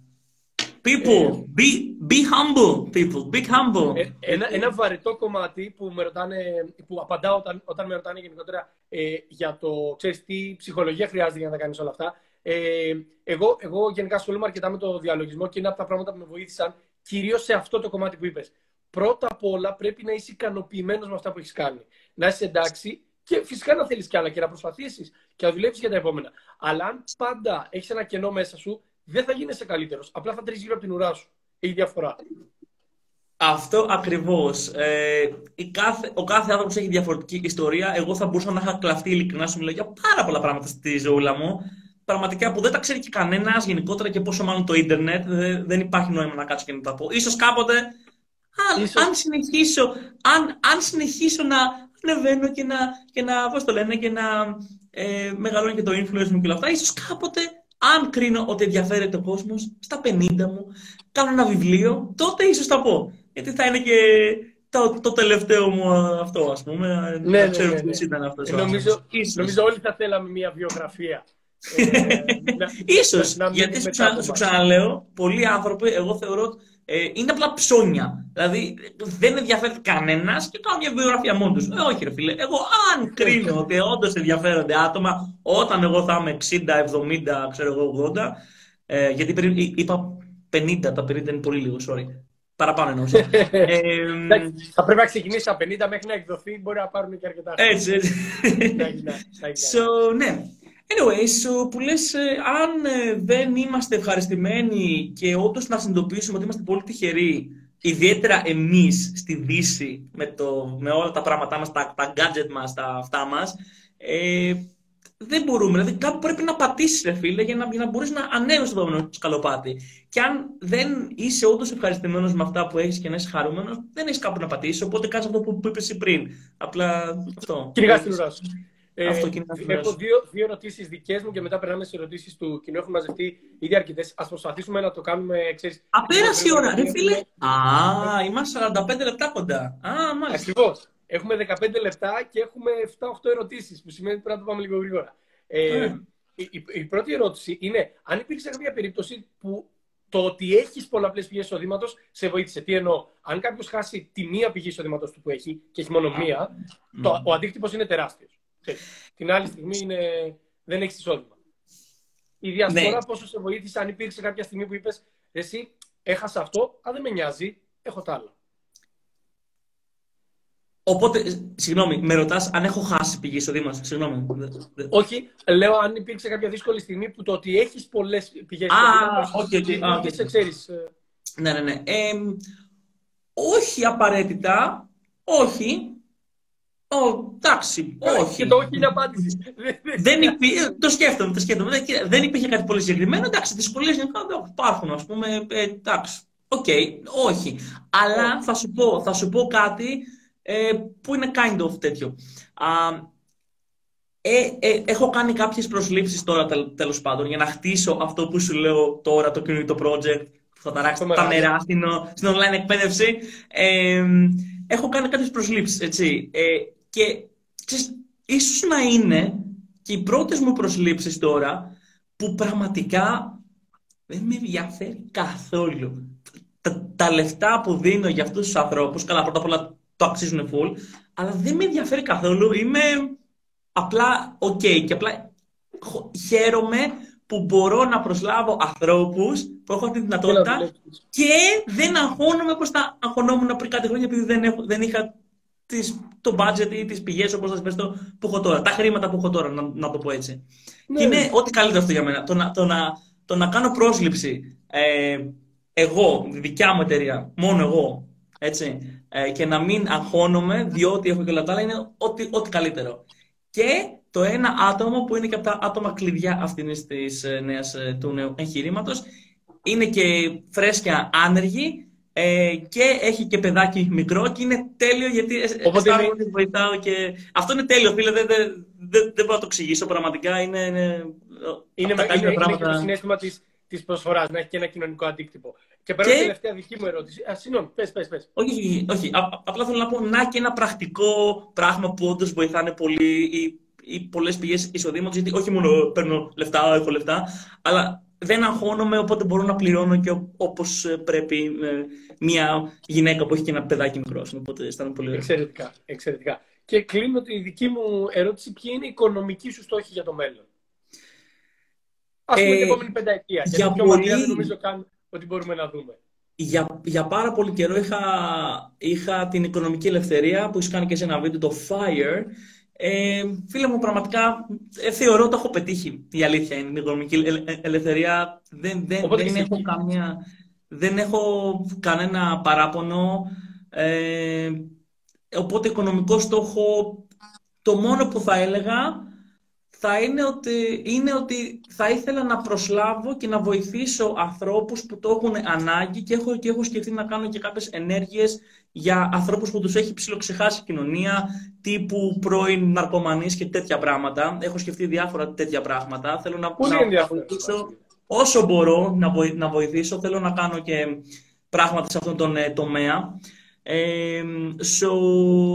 People, ε, be, be humble, people, be humble. Ε, ένα, ένα βαρετό κομμάτι που, με ρωτάνε, που απαντάω όταν, όταν με ρωτάνε γενικότερα ε, για το, ξέρεις, τι ψυχολογία χρειάζεται για να τα κάνεις όλα αυτά, ε, εγώ, εγώ γενικά ασχολούμαι αρκετά με το διαλογισμό και είναι από τα πράγματα που με βοήθησαν κυρίως σε αυτό το κομμάτι που είπες. Πρώτα απ' όλα πρέπει να είσαι ικανοποιημένος με αυτά που έχεις κάνει. Να είσαι εντάξει και φυσικά να θέλεις κι άλλα και να προσπαθήσεις και να δουλέψεις για τα επόμενα. Αλλά αν πάντα έχεις ένα κενό μέσα σου, δεν θα γίνεσαι καλύτερος. Απλά θα τρεις γύρω από την ουρά σου. Έχει διαφορά. Αυτό ακριβώς. Ε, ο κάθε άνθρωπος έχει διαφορετική ιστορία. Εγώ θα μπορούσα να είχα κλαφτεί ειλικρινά σου μιλάω για πάρα πολλά πράγματα στη ζωή μου πραγματικά που δεν τα ξέρει και κανένας γενικότερα και πόσο μάλλον το ίντερνετ. Δεν υπάρχει νόημα να κάτσω και να τα πω. Σω κάποτε, αν, Ίσως... αν, συνεχίσω, αν, αν συνεχίσω να ανεβαίνω και να, και να, πώς το λένε, και να ε, μεγαλώνει και το influence μου και όλα αυτά, ίσως κάποτε, αν κρίνω ότι ενδιαφέρεται ο κόσμος, στα 50 μου, κάνω ένα βιβλίο, τότε ίσως τα πω. Γιατί θα είναι και το, το τελευταίο μου αυτό, ας πούμε. Ναι, ναι, ξέρω ναι, ναι. ήταν αυτός. Ε, νομίζω, νομίζω όλοι θα θέλαμε μια βιογραφία. [LAUGHS] Ε, ίσως, γιατί σου, σου ξαναλέω, πολλοί άνθρωποι, εγώ θεωρώ ε, είναι απλά ψώνια. Δηλαδή δεν ενδιαφέρει κανένας και κάνω μια βιογραφία μόνος τους. Ε, όχι, ρε φίλε. Εγώ, αν [LAUGHS] κρίνω ότι όντως ενδιαφέρονται άτομα, όταν εγώ θα είμαι 60, 70, ξέρω εγώ 80, ε, γιατί περί, είπα 50, τα 50 είναι πολύ λίγο, sorry. Παραπάνω εννοούσα. [LAUGHS] ε, θα πρέπει να ξεκινήσει τα 50 μέχρι να εκδοθεί, μπορεί να πάρουν και αρκετά. Έτσι, έτσι. [LAUGHS] so, ναι. Anyway, so, που λες, ε, αν ε, δεν είμαστε ευχαριστημένοι και όντως να συνειδητοποιήσουμε ότι είμαστε πολύ τυχεροί, ιδιαίτερα εμείς στη Δύση, με, το, με όλα τα πράγματά μας, τα, τα gadget μας, τα αυτά μας, ε, δεν μπορούμε. Δηλαδή κάπου πρέπει να πατήσεις, ρε φίλε, για να, για να μπορείς να ανέβεις στο επόμενο σκαλοπάτι. Και αν δεν είσαι όντως ευχαριστημένος με αυτά που έχεις και να είσαι χαρούμενος, δεν έχεις κάπου να πατήσεις. Οπότε κάνει αυτό που, που είπες πριν. Απλά αυτό. Κυνηγάς την ουρά σου. Ε, έχω δύο, δύο ερωτήσεις δικές μου και μετά περνάμε στις ερωτήσεις του κοινού. Έχουν μαζευτεί ήδη αρκετές. Α προσπαθήσουμε να το κάνουμε. Ξέρεις, Απέρασε η ώρα, ρε φίλε. Α, είμαστε 45 λεπτά κοντά. Α, μάλιστα. Ακριβώς. Έχουμε 15 λεπτά και έχουμε 7-8 ερωτήσεις, που σημαίνει ότι πρέπει να το πάμε λίγο γρήγορα. Ε, ε. η, η, η, πρώτη ερώτηση είναι αν υπήρξε κάποια περίπτωση που το ότι έχεις πολλαπλές πηγές εισοδήματος σε βοήθησε. Τι εννοώ, αν κάποιος χάσει τη μία πηγή εισοδήματος του που έχει και έχει μόνο μία, το, ο αντίκτυπος είναι τεράστιος. Την άλλη στιγμή είναι... δεν έχεις εισόδημα. Η διασπορά ναι. πόσο σε βοήθησε, αν υπήρξε κάποια στιγμή που είπες Εσύ έχασα αυτό, αν δεν με νοιάζει, έχω τα άλλα. Οπότε, συγγνώμη, με ρωτάς αν έχω χάσει πηγή εισοδήμα. Συγγνώμη. Όχι, λέω αν υπήρξε κάποια δύσκολη στιγμή που το ότι έχεις πολλές πηγές εισοδήματο. Α, όχι, όχι. ξέρεις. Ναι, ναι, ναι. Ε, όχι απαραίτητα. Όχι. Ο, εντάξει, όχι. Και το όχι είναι απάντηση. δεν υπή... το σκέφτομαι, το σκέφτομαι. Δεν υπήρχε κάτι πολύ συγκεκριμένο. Εντάξει, δυσκολίες υπάρχουν, ας πούμε. Ε, εντάξει. OK, okay, όχι. Αλλά θα σου πω, θα σου πω κάτι ε, που είναι kind of τέτοιο. Α, ε, ε, έχω κάνει κάποιες προσλήψεις τώρα τέλος πάντων για να χτίσω αυτό που σου λέω τώρα, το καινούργιο project που θα ταράξει τα νερά στην, στην online εκπαίδευση. Ε, έχω κάνει κάποιες προσλήψεις, έτσι. Ε, και ξέρεις, ίσως να είναι και οι πρώτες μου προσλήψεις τώρα που πραγματικά δεν με ενδιαφέρει καθόλου. Τα, τα λεφτά που δίνω για αυτούς τους ανθρώπους, καλά πρώτα απ' όλα το αξίζουν full, αλλά δεν με ενδιαφέρει καθόλου. Είμαι απλά ok και απλά χαίρομαι που μπορώ να προσλάβω ανθρώπους που έχω αυτή τη δυνατότητα και δεν αγχώνομαι όπως θα αγχωνόμουν πριν κάτι χρόνια επειδή δεν, έχω, δεν είχα τις, το budget ή τις πηγές όπως θα το που έχω τώρα. Τα χρήματα που έχω τώρα, να, να το πω έτσι. Ναι. Και είναι ό,τι καλύτερο αυτό για μένα. Το να, το να, το να κάνω πρόσληψη ε, εγώ, δικιά μου εταιρεία, μόνο εγώ, έτσι, ε, και να μην αγχώνομαι διότι έχω και όλα τα άλλα είναι ό,τι, ό,τι καλύτερο. Και το ένα άτομο που είναι και από τα άτομα κλειδιά αυτής της ε, νέας, ε, του νέου εγχειρήματος. είναι και φρέσκια άνεργη ε, και έχει και παιδάκι μικρό και είναι τέλειο γιατί Οπότε είναι... βοηθάω και... Αυτό είναι τέλειο φίλε, δεν, δεν, δεν, δεν μπορώ να το εξηγήσω πραγματικά. Είναι, είναι, είναι, είναι, είναι, είναι το συνέστημα της, της προσφοράς, να έχει και ένα κοινωνικό αντίκτυπο. Και πέρα και... τελευταία δική μου ερώτηση. Α, συγγνώμη, πες, πες, πες. Όχι, όχι. απλά θέλω να πω να και ένα πρακτικό πράγμα που όντως βοηθάνε πολύ ή, ή πολλές πηγές εισοδήματος. Γιατί όχι μόνο παίρνω λεφτά, έχω λεφτά, αλλά δεν αγχώνομαι, οπότε μπορώ να πληρώνω και όπως πρέπει μια γυναίκα που έχει και ένα παιδάκι μικρός. Οπότε αισθάνομαι πολύ ωραία. Εξαιρετικά, εξαιρετικά. Και κλείνω τη δική μου ερώτηση, ποια είναι η οικονομική σου στόχη για το μέλλον; Α πούμε, ε, την επόμενη πενταετία. Για πιο πολύ... δεν νομίζω καν ότι μπορούμε να δούμε. Για, για πάρα πολύ καιρό είχα, είχα την οικονομική ελευθερία που είσαι κάνει και σε ένα βίντεο το Fire. Ε, φίλε μου, πραγματικά ε, θεωρώ ότι έχω πετύχει. Η αλήθεια είναι. Η οικονομική ελευθερία δεν, δεν, δεν έχω καμία, δεν έχω κανένα παράπονο. Ε, οπότε οικονομικό στόχο, το μόνο που θα έλεγα θα είναι ότι, είναι ότι θα ήθελα να προσλάβω και να βοηθήσω ανθρώπους που το έχουν ανάγκη και έχω, και έχω σκεφτεί να κάνω και κάποιες ενέργειες για ανθρώπους που τους έχει ψηλοξεχάσει η κοινωνία, τύπου πρώην ναρκωμανείς και τέτοια πράγματα. Έχω σκεφτεί διάφορα τέτοια πράγματα. Θέλω να, να βοηθήσω όσο μπορώ να, να βοηθήσω. Θέλω να κάνω και πράγματα σε αυτόν τον ε, τομέα. Ε, so,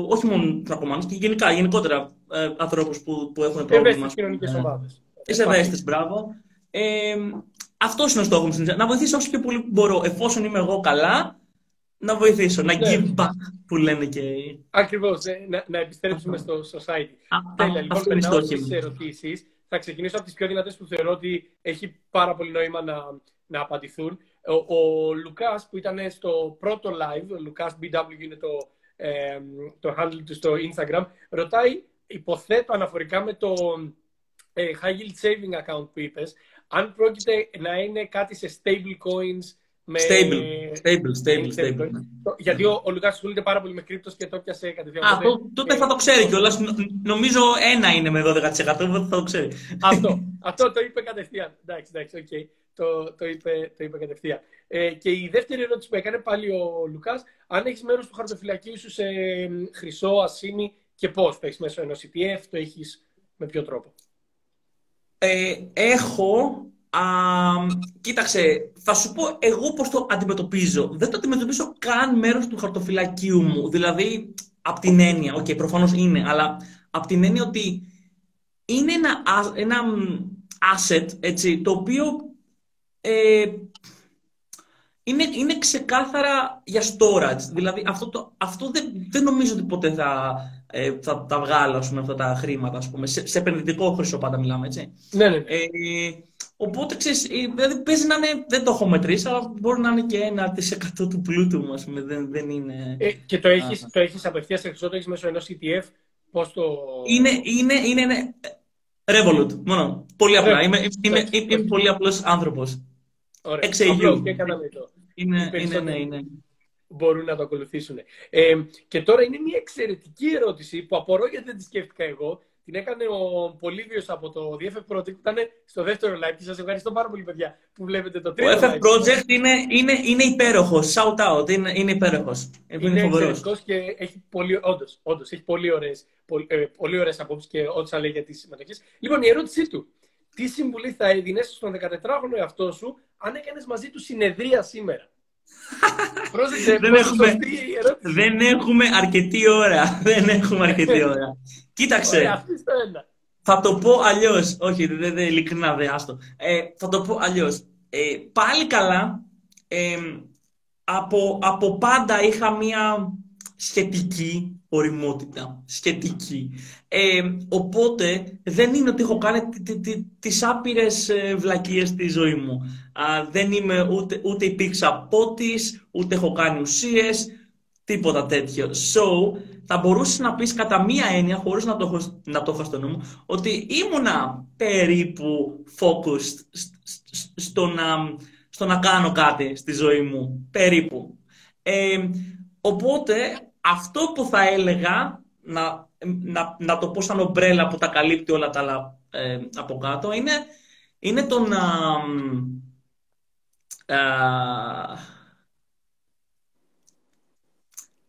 όχι μόνο ναρκωμανείς και γενικά, γενικότερα ε, ανθρώπους που, που έχουν πρόβλημα. Ευαίσθητες κοινωνικές ομάδες. Είσαι ευαίσθητες, μπράβο. Ε, αυτός είναι ο στόχος μου. Να βοηθήσω όσο πιο πολύ μπορώ. Εφόσον είμαι εγώ καλά, να βοηθήσω. Να ναι. give back που λένε και. Ακριβώς. Ε, να, να επιστρέψουμε στο society. Τέλεια. Λοιπόν, περνάω στις ερωτήσεις. Θα ξεκινήσω από τις πιο δυνατές που θεωρώ ότι έχει πάρα πολύ νόημα να, να απαντηθούν. Ο, ο Λουκάς που ήταν στο πρώτο live, ο Λουκάς BW είναι το, ε, το handle του στο Instagram, ρωτάει υποθέτω αναφορικά με το ε, high yield saving account που είπες, αν πρόκειται να είναι κάτι σε stable coins με... Stable, stable, stable, stable. Γιατί ο, ο Λουκάς ασχολείται πάρα πολύ με cryptos και το πιάσε κατευθείαν. Α, τότε θα το ξέρει κιόλας. Νομίζω ένα είναι με 12%, θα το ξέρει. Αυτό, αυτό το είπε κατευθείαν. Εντάξει, εντάξει, OK. Okay. Το, το, είπε, το είπε κατευθείαν. Ε, και η δεύτερη ερώτηση που έκανε πάλι ο Λουκάς, αν έχεις μέρος του χαρτοφυλακίου σου σε χρυσό, ασήμι και πώς το έχεις μέσω ενός ETF, το έχεις με ποιο τρόπο; Ε, έχω Α, κοίταξε, θα σου πω εγώ πώς το αντιμετωπίζω. Δεν το αντιμετωπίζω καν μέρος του χαρτοφυλακίου μου. Δηλαδή, από την έννοια, OK, okay, προφανώς είναι, αλλά από την έννοια ότι είναι ένα, ένα asset, έτσι, το οποίο ε, είναι, είναι ξεκάθαρα για storage. Δηλαδή, αυτό, το, αυτό δεν, δεν νομίζω ότι ποτέ θα, ε, θα τα βγάλω ας πούμε, αυτά τα χρήματα, ας πούμε. Σε, σε επενδυτικό χρυσό πάντα μιλάμε, έτσι. Ναι, ναι. Ε, Οπότε ξέρεις, δηλαδή παίζει να είναι, δεν το έχω μετρήσει, αλλά μπορεί να είναι και ένα της εκατό του πλούτου μου, ας πούμε, δεν, δεν είναι... Ε, και το έχεις, το έχεις απευθείας εξώ, το έχεις μέσω ενός ETF, πώς το... Είναι, είναι, είναι, είναι Revolut, μόνο. Πολύ απλά. Είμαι, είμαι, είμαι, είμαι πολύ απλός άνθρωπος. Ωραία. Απλώς και κάναμε το. Είναι, είναι, ναι, είναι. Μπορούν να το ακολουθήσουν. Ε, και τώρα είναι μια εξαιρετική ερώτηση που απορώ γιατί δεν τη σκέφτηκα εγώ την έκανε ο Πολύβιος από το DFF Project που ήταν στο δεύτερο live και σας ευχαριστώ πάρα πολύ παιδιά που βλέπετε το τρίτο Ο DFF Project είναι, είναι, είναι υπέροχος, shout out, είναι, είναι υπέροχος. Είναι, είναι εξαιρετικός και έχει πολύ, όντως, όντως, έχει πολύ ωραίες, πολύ, ε, πολύ ωραίες απόψεις και ό,τι λέει για τις συμμετοχές. Λοιπόν, η ερώτησή του. Τι συμβουλή θα έδινες στον 14χρονο εαυτό σου αν έκανες μαζί του συνεδρία σήμερα; Πρόσεξε, δεν, έχουμε, δεν έχουμε αρκετή ώρα. δεν έχουμε αρκετή [LAUGHS] ώρα. Κοίταξε. θα το πω αλλιώς. Όχι, δεν δε, δε, ειλικρινά, δεν άστο. Ε, θα το πω αλλιώς. Ε, πάλι καλά. Ε, από, από πάντα είχα μία σχετική οριμότητα. Σχετική. Ε, οπότε δεν είναι ότι έχω κάνει τις άπειρες ε, βλακίες στη ζωή μου. δεν είμαι ούτε, ούτε υπήρξα πότης, ούτε έχω κάνει ουσίες, τίποτα τέτοιο. So, θα μπορούσε να πεις κατά μία έννοια, χωρίς να το, να το έχω στο νου μου, ότι ήμουνα περίπου focused στο να, στο να κάνω κάτι στη ζωή μου. Περίπου. Ε, οπότε, αυτό που θα έλεγα, να, να, να το πω σαν ομπρέλα που τα καλύπτει όλα τα άλλα ε, από κάτω, είναι, είναι το να...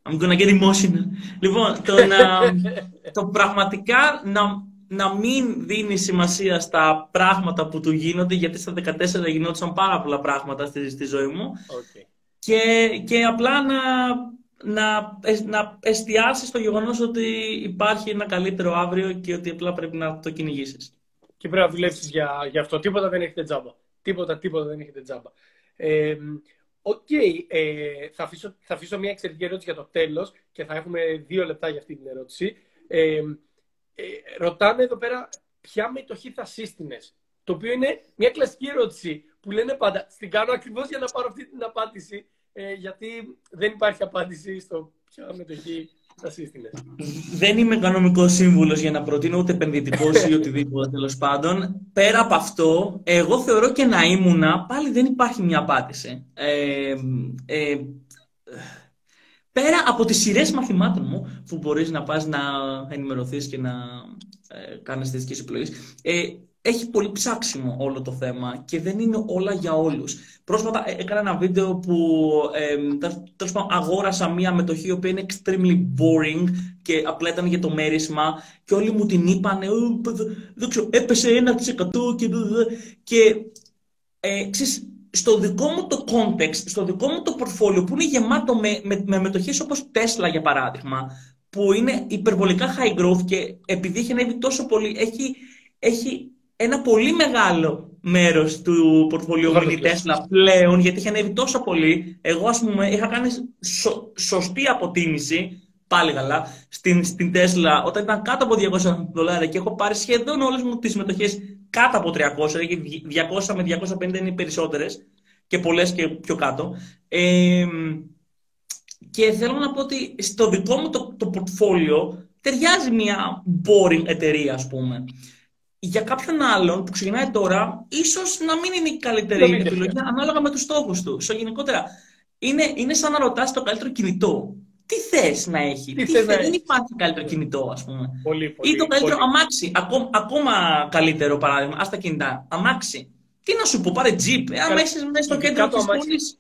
I'm gonna get emotional. Λοιπόν, το, να, το πραγματικά να, να μην δίνει σημασία στα πράγματα που του γίνονται, γιατί στα 14 γινόντουσαν πάρα πολλά πράγματα στη, στη ζωή μου. Okay. Και, και απλά να, να, να εστιάσεις στο γεγονός ότι υπάρχει ένα καλύτερο αύριο και ότι απλά πρέπει να το κυνηγήσεις. Και πρέπει να δουλέψεις για, για αυτό. Τίποτα δεν έρχεται τζάμπα. Τίποτα, τίποτα δεν έρχεται τζάμπα. Ε, OK, okay, ε, θα, αφήσω, θα αφήσω μια εξαιρετική ερώτηση για το τέλος και θα έχουμε δύο λεπτά για αυτή την ερώτηση. Ε, ε, ρωτάνε εδώ πέρα ποια μετοχή θα σύστηνες. Το οποίο είναι μια κλασική ερώτηση που λένε πάντα. Στην κάνω ακριβώς για να πάρω αυτή την απάντηση, ε, γιατί δεν υπάρχει απάντηση στο ποια μετοχή δεν είμαι οικονομικό σύμβουλος για να προτείνω ούτε επενδυτικός ή οτιδήποτε τέλος πάντων. Πέρα από αυτό, εγώ θεωρώ και να ήμουνα, πάλι δεν υπάρχει μια απάντηση. Ε, ε, πέρα από τις σειρές μαθημάτων μου, που μπορείς να πας να ενημερωθείς και να ε, κάνεις τις επιλογές, ε, έχει πολύ ψάξιμο όλο το θέμα και δεν είναι όλα για όλους. Πρόσφατα ε, έκανα ένα βίντεο που ε, τέλος αγόρασα μία μετοχή η οποία είναι extremely boring και απλά ήταν για το μέρισμα και όλοι μου την είπανε δεν ξέρω, έπεσε 1% και, και ε, ξέρεις, στο δικό μου το context, στο δικό μου το portfolio που είναι γεμάτο με, με, με μετοχές όπως Tesla για παράδειγμα που είναι υπερβολικά high growth και επειδή έχει ανέβει τόσο πολύ έχει, έχει ένα πολύ μεγάλο μέρος του πορτφολιού μου Tesla πλέον, γιατί είχε ανέβει τόσο πολύ. Εγώ, ας πούμε, είχα κάνει σωστή αποτίμηση, πάλι καλά, στην, στην Tesla όταν ήταν κάτω από 200 δολάρια και έχω πάρει σχεδόν όλες μου τις μετοχέ κάτω από 300, γιατί 200 με 250 είναι οι περισσότερες και πολλές και πιο κάτω. Ε, και θέλω να πω ότι στο δικό μου το, το portfolio ταιριάζει μια boring εταιρεία, ας πούμε για κάποιον άλλον που ξεκινάει τώρα, ίσως να μην είναι η καλύτερη επιλογή ανάλογα με τους στόχους του. Στο γενικότερα, είναι, είναι σαν να ρωτάς το καλύτερο κινητό. Τι θες να έχει, τι, τι θες, δεν υπάρχει καλύτερο κινητό, ας πούμε. Πολύ, πολύ, ή το καλύτερο πολύ. αμάξι. Ακόμα, ακόμα καλύτερο παράδειγμα, ας τα κινητά. Αμάξι. Τι να σου πω, πάρε τζιπ. Αν είσαι μέσα στο κέντρο της πόλης.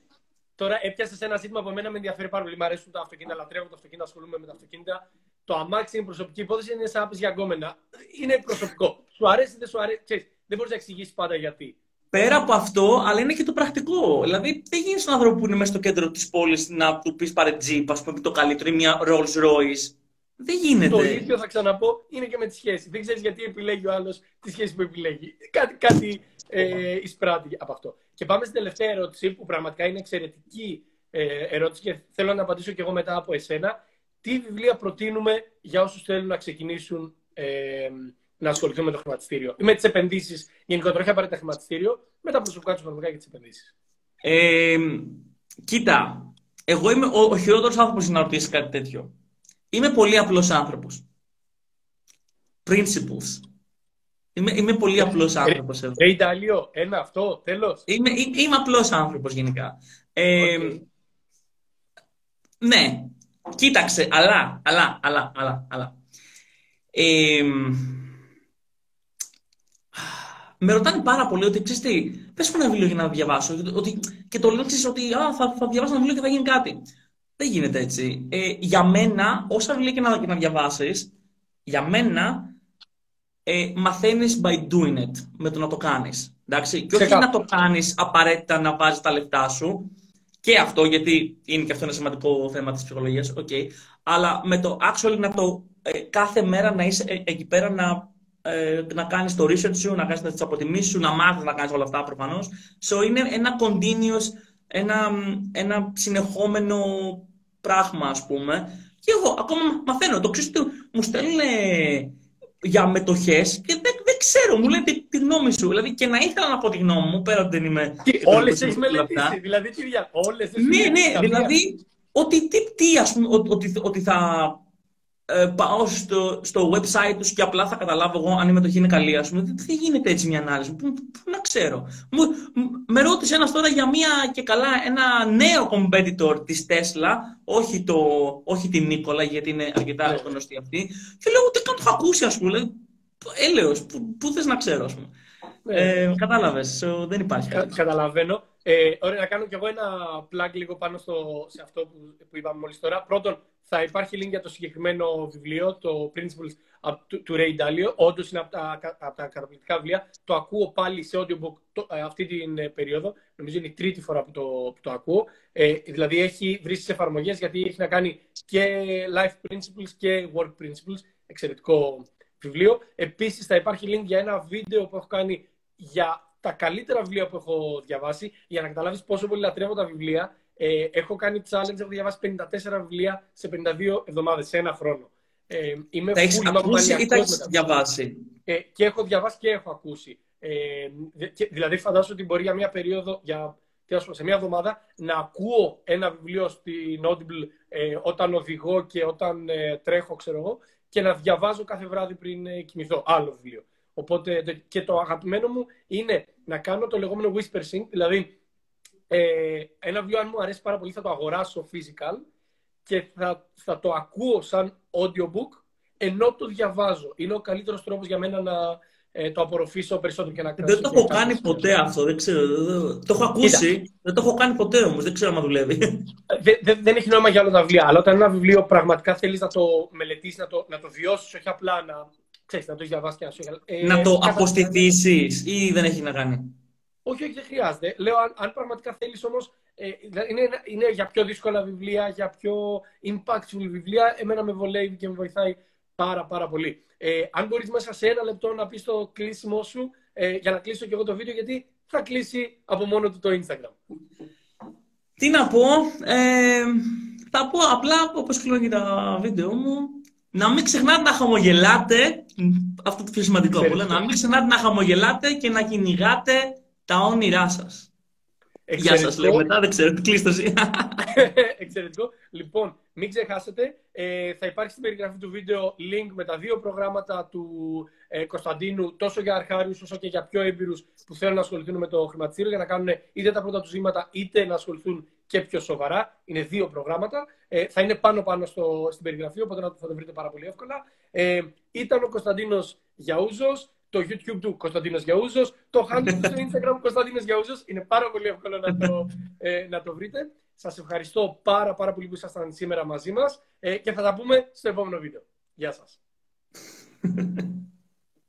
Τώρα έπιασες ένα ζήτημα που εμένα με ενδιαφέρει πάρα πολύ. Μ' αρέσουν τα αυτοκίνητα, λατρεύω τα αυτοκίνητα, ασχολούμαι με τα αυτοκίνητα. Το αμάξι είναι προσωπική υπόθεση, είναι σαν να πεις για γκόμενα. Είναι προσωπικό. Σου αρέσει, δεν σου αρέσει. Ξέρεις, δεν μπορείς να εξηγήσεις πάντα γιατί. Πέρα από αυτό, αλλά είναι και το πρακτικό. Δηλαδή, δεν γίνει στον άνθρωπο που είναι μέσα στο κέντρο της πόλης να του πεις πάρε τζιπ, ας πούμε, το καλύτερο ή μια Rolls Royce. Δεν γίνεται. Το ίδιο θα ξαναπώ είναι και με τη σχέση. Δεν ξέρεις γιατί επιλέγει ο άλλος τη σχέση που επιλέγει. Κάτι, κάτι ε, εισπράττει από αυτό. Και πάμε στην τελευταία ερώτηση, που πραγματικά είναι εξαιρετική ε, ερώτηση και θέλω να απαντήσω και εγώ μετά από εσένα. Τι βιβλία προτείνουμε για όσους θέλουν να ξεκινήσουν ε, να ασχοληθούν με το χρηματιστήριο ή με τις επενδύσεις. Γενικότερα, όχι απαραίτητα χρηματιστήριο, με τα προσωπικά τους οικονομικά και τις επενδύσεις. Ε, κοίτα, εγώ είμαι ο, ο χειρότερος άνθρωπος να ρωτήσεις κάτι τέτοιο. Είμαι πολύ απλός άνθρωπος. Principles. Είμαι, είμαι πολύ απλός άνθρωπος. Ε, Ιταλίο, ένα αυτό, τέλος. Είμαι, είμαι, είμαι απλός άνθρωπος γενικά. Ε, okay. Ναι, κοίταξε, αλλά, αλλά, αλλά, αλλά, αλλά. Ε, με ρωτάνε πάρα πολύ ότι ξέρεις τι, πες μου ένα βιβλίο για να διαβάσω. Ότι, και το λένε ότι α, θα, θα διαβάσω ένα βιβλίο και θα γίνει κάτι. Δεν γίνεται έτσι. Ε, για μένα, όσα βιβλία και να, και να διαβάσεις, για μένα ε, μαθαίνεις by doing it, με το να το κάνεις. Και όχι να το κάνεις απαραίτητα να βάζεις τα λεφτά σου. Και αυτό, γιατί είναι και αυτό ένα σημαντικό θέμα της ψυχολογίας. Okay. Αλλά με το actually να το ε, κάθε μέρα να είσαι ε, εκεί πέρα να ε, να κάνεις το research σου, να κάνεις τις αποτιμήσεις σου, να μάθεις να κάνεις όλα αυτά προφανώς. So είναι ένα continuous, ένα, ένα συνεχόμενο πράγμα, ας πούμε. Και εγώ ακόμα μαθαίνω. Το ξέρω ότι μου στέλνουν για μετοχές και δεν, δεν ξέρω, μου λένε τη, τη, γνώμη σου. Δηλαδή και να ήθελα να πω τη γνώμη μου, πέρα ότι δεν είμαι. Όλες έχεις μελετήσει. Δηλαδή, τι όλες Ναι, ναι, δηλαδή ότι, τι, τι, ας πούμε, ότι, ότι θα ε, πάω στο, στο website τους και απλά θα καταλάβω εγώ αν η μετοχή είναι καλή. Ας πούμε. Δεν γίνεται έτσι μια ανάλυση. Πού, να ξέρω. Μου, με ρώτησε ένας τώρα για μια και καλά ένα νέο competitor της Tesla, όχι, το, όχι την Νίκολα γιατί είναι αρκετά yeah. Ναι. γνωστή αυτή. Και λέω ότι καν το έχω ακούσει ας πούμε. Έλεος, πού, πού θες να ξέρω ας πούμε. Yeah. Ναι. Ε, κατάλαβες, δεν υπάρχει Κα, Καταλαβαίνω. Ε, ωραία, να κάνω κι εγώ ένα plug λίγο πάνω στο, σε αυτό που, που είπαμε μόλις τώρα. Πρώτον, θα υπάρχει link για το συγκεκριμένο βιβλίο, το Principles του, του Ray Dalio. Όντως είναι από τα, από τα καταπληκτικά βιβλία. Το ακούω πάλι σε audiobook το, ε, αυτή την ε, περίοδο. Νομίζω είναι η τρίτη φορά που το, που το ακούω. Ε, δηλαδή έχει βρει τι εφαρμογές γιατί έχει να κάνει και life principles και work principles. Εξαιρετικό βιβλίο. Επίσης θα υπάρχει link για ένα βίντεο που έχω κάνει για τα καλύτερα βιβλία που έχω διαβάσει για να καταλάβεις πόσο πολύ λατρεύω τα βιβλία ε, έχω κάνει challenge, έχω διαβάσει 54 βιβλία σε 52 εβδομάδες, σε ένα χρόνο. Ε, είμαι τα έχεις ακούσει ή τα έχεις διαβάσει; Ε, και έχω διαβάσει και έχω ακούσει. Ε, δηλαδή φαντάζομαι ότι μπορεί για μια περίοδο, για, σε μια εβδομάδα, να ακούω ένα βιβλίο στην Audible ε, όταν οδηγώ και όταν ε, τρέχω, ξέρω εγώ, και να διαβάζω κάθε βράδυ πριν ε, κοιμηθώ άλλο βιβλίο. Οπότε και το αγαπημένο μου είναι να κάνω το λεγόμενο whisper sync, δηλαδή ε, ένα βιβλίο, αν μου αρέσει πάρα πολύ, θα το αγοράσω physical και θα, θα το ακούω σαν audiobook ενώ το διαβάζω. Είναι ο καλύτερος τρόπος για μένα να ε, το απορροφήσω περισσότερο και να κάνω. Δεν το έχω κάνει ποτέ αυτό, δεν ξέρω. Το έχω ακούσει, δεν το έχω κάνει ποτέ όμως, δεν ξέρω αν δουλεύει. Δεν, δεν έχει νόημα για όλα τα βιβλία. Αλλά όταν ένα βιβλίο πραγματικά θέλεις να το μελετήσεις, να το, να το βιώσεις, όχι απλά να, ξέρεις, να το διαβάσει και να σου. Ε, να το αποστηθήσεις ή δεν έχει να κάνει; Όχι, όχι, δεν χρειάζεται. Λέω, αν, αν πραγματικά θέλεις όμως. Ε, είναι, είναι για πιο δύσκολα βιβλία, για πιο impactful βιβλία. Εμένα με βολεύει και με βοηθάει πάρα, πάρα πολύ. Ε, αν μπορείς μέσα σε ένα λεπτό να πεις το κλείσιμό σου, ε, για να κλείσω και εγώ το βίντεο, γιατί θα κλείσει από μόνο του το Instagram. Τι να πω. Ε, θα πω απλά, όπως κλείνω και τα βίντεο μου, να μην ξεχνάτε να χαμογελάτε. Αυτό το πιο σημαντικό από όλα. Να μην ξεχνάτε να χαμογελάτε και να κυνηγάτε τα όνειρά σας. Γεια σας, λέω μετά, δεν ξέρω, κλείστε [LAUGHS] Εξαιρετικό. Λοιπόν, μην ξεχάσετε, ε, θα υπάρχει στην περιγραφή του βίντεο link με τα δύο προγράμματα του ε, Κωνσταντίνου, τόσο για αρχάριους όσο και για πιο έμπειρους που θέλουν να ασχοληθούν με το χρηματιστήριο, για να κάνουν είτε τα πρώτα τους βήματα, είτε να ασχοληθούν και πιο σοβαρά. Είναι δύο προγράμματα. Ε, θα είναι πάνω-πάνω στην περιγραφή, οπότε θα το βρείτε πάρα πολύ εύκολα. Ε, ήταν ο Κωνσταντίνος Γιαούζος το YouTube του Κωνσταντίνος Γιαούζος, το handle του στο Instagram Κωνσταντίνος Γιαούζος. Είναι πάρα πολύ εύκολο να το, ε, να το βρείτε. Σας ευχαριστώ πάρα, πάρα πολύ που ήσασταν σήμερα μαζί μας ε, και θα τα πούμε στο επόμενο βίντεο. Γεια σας.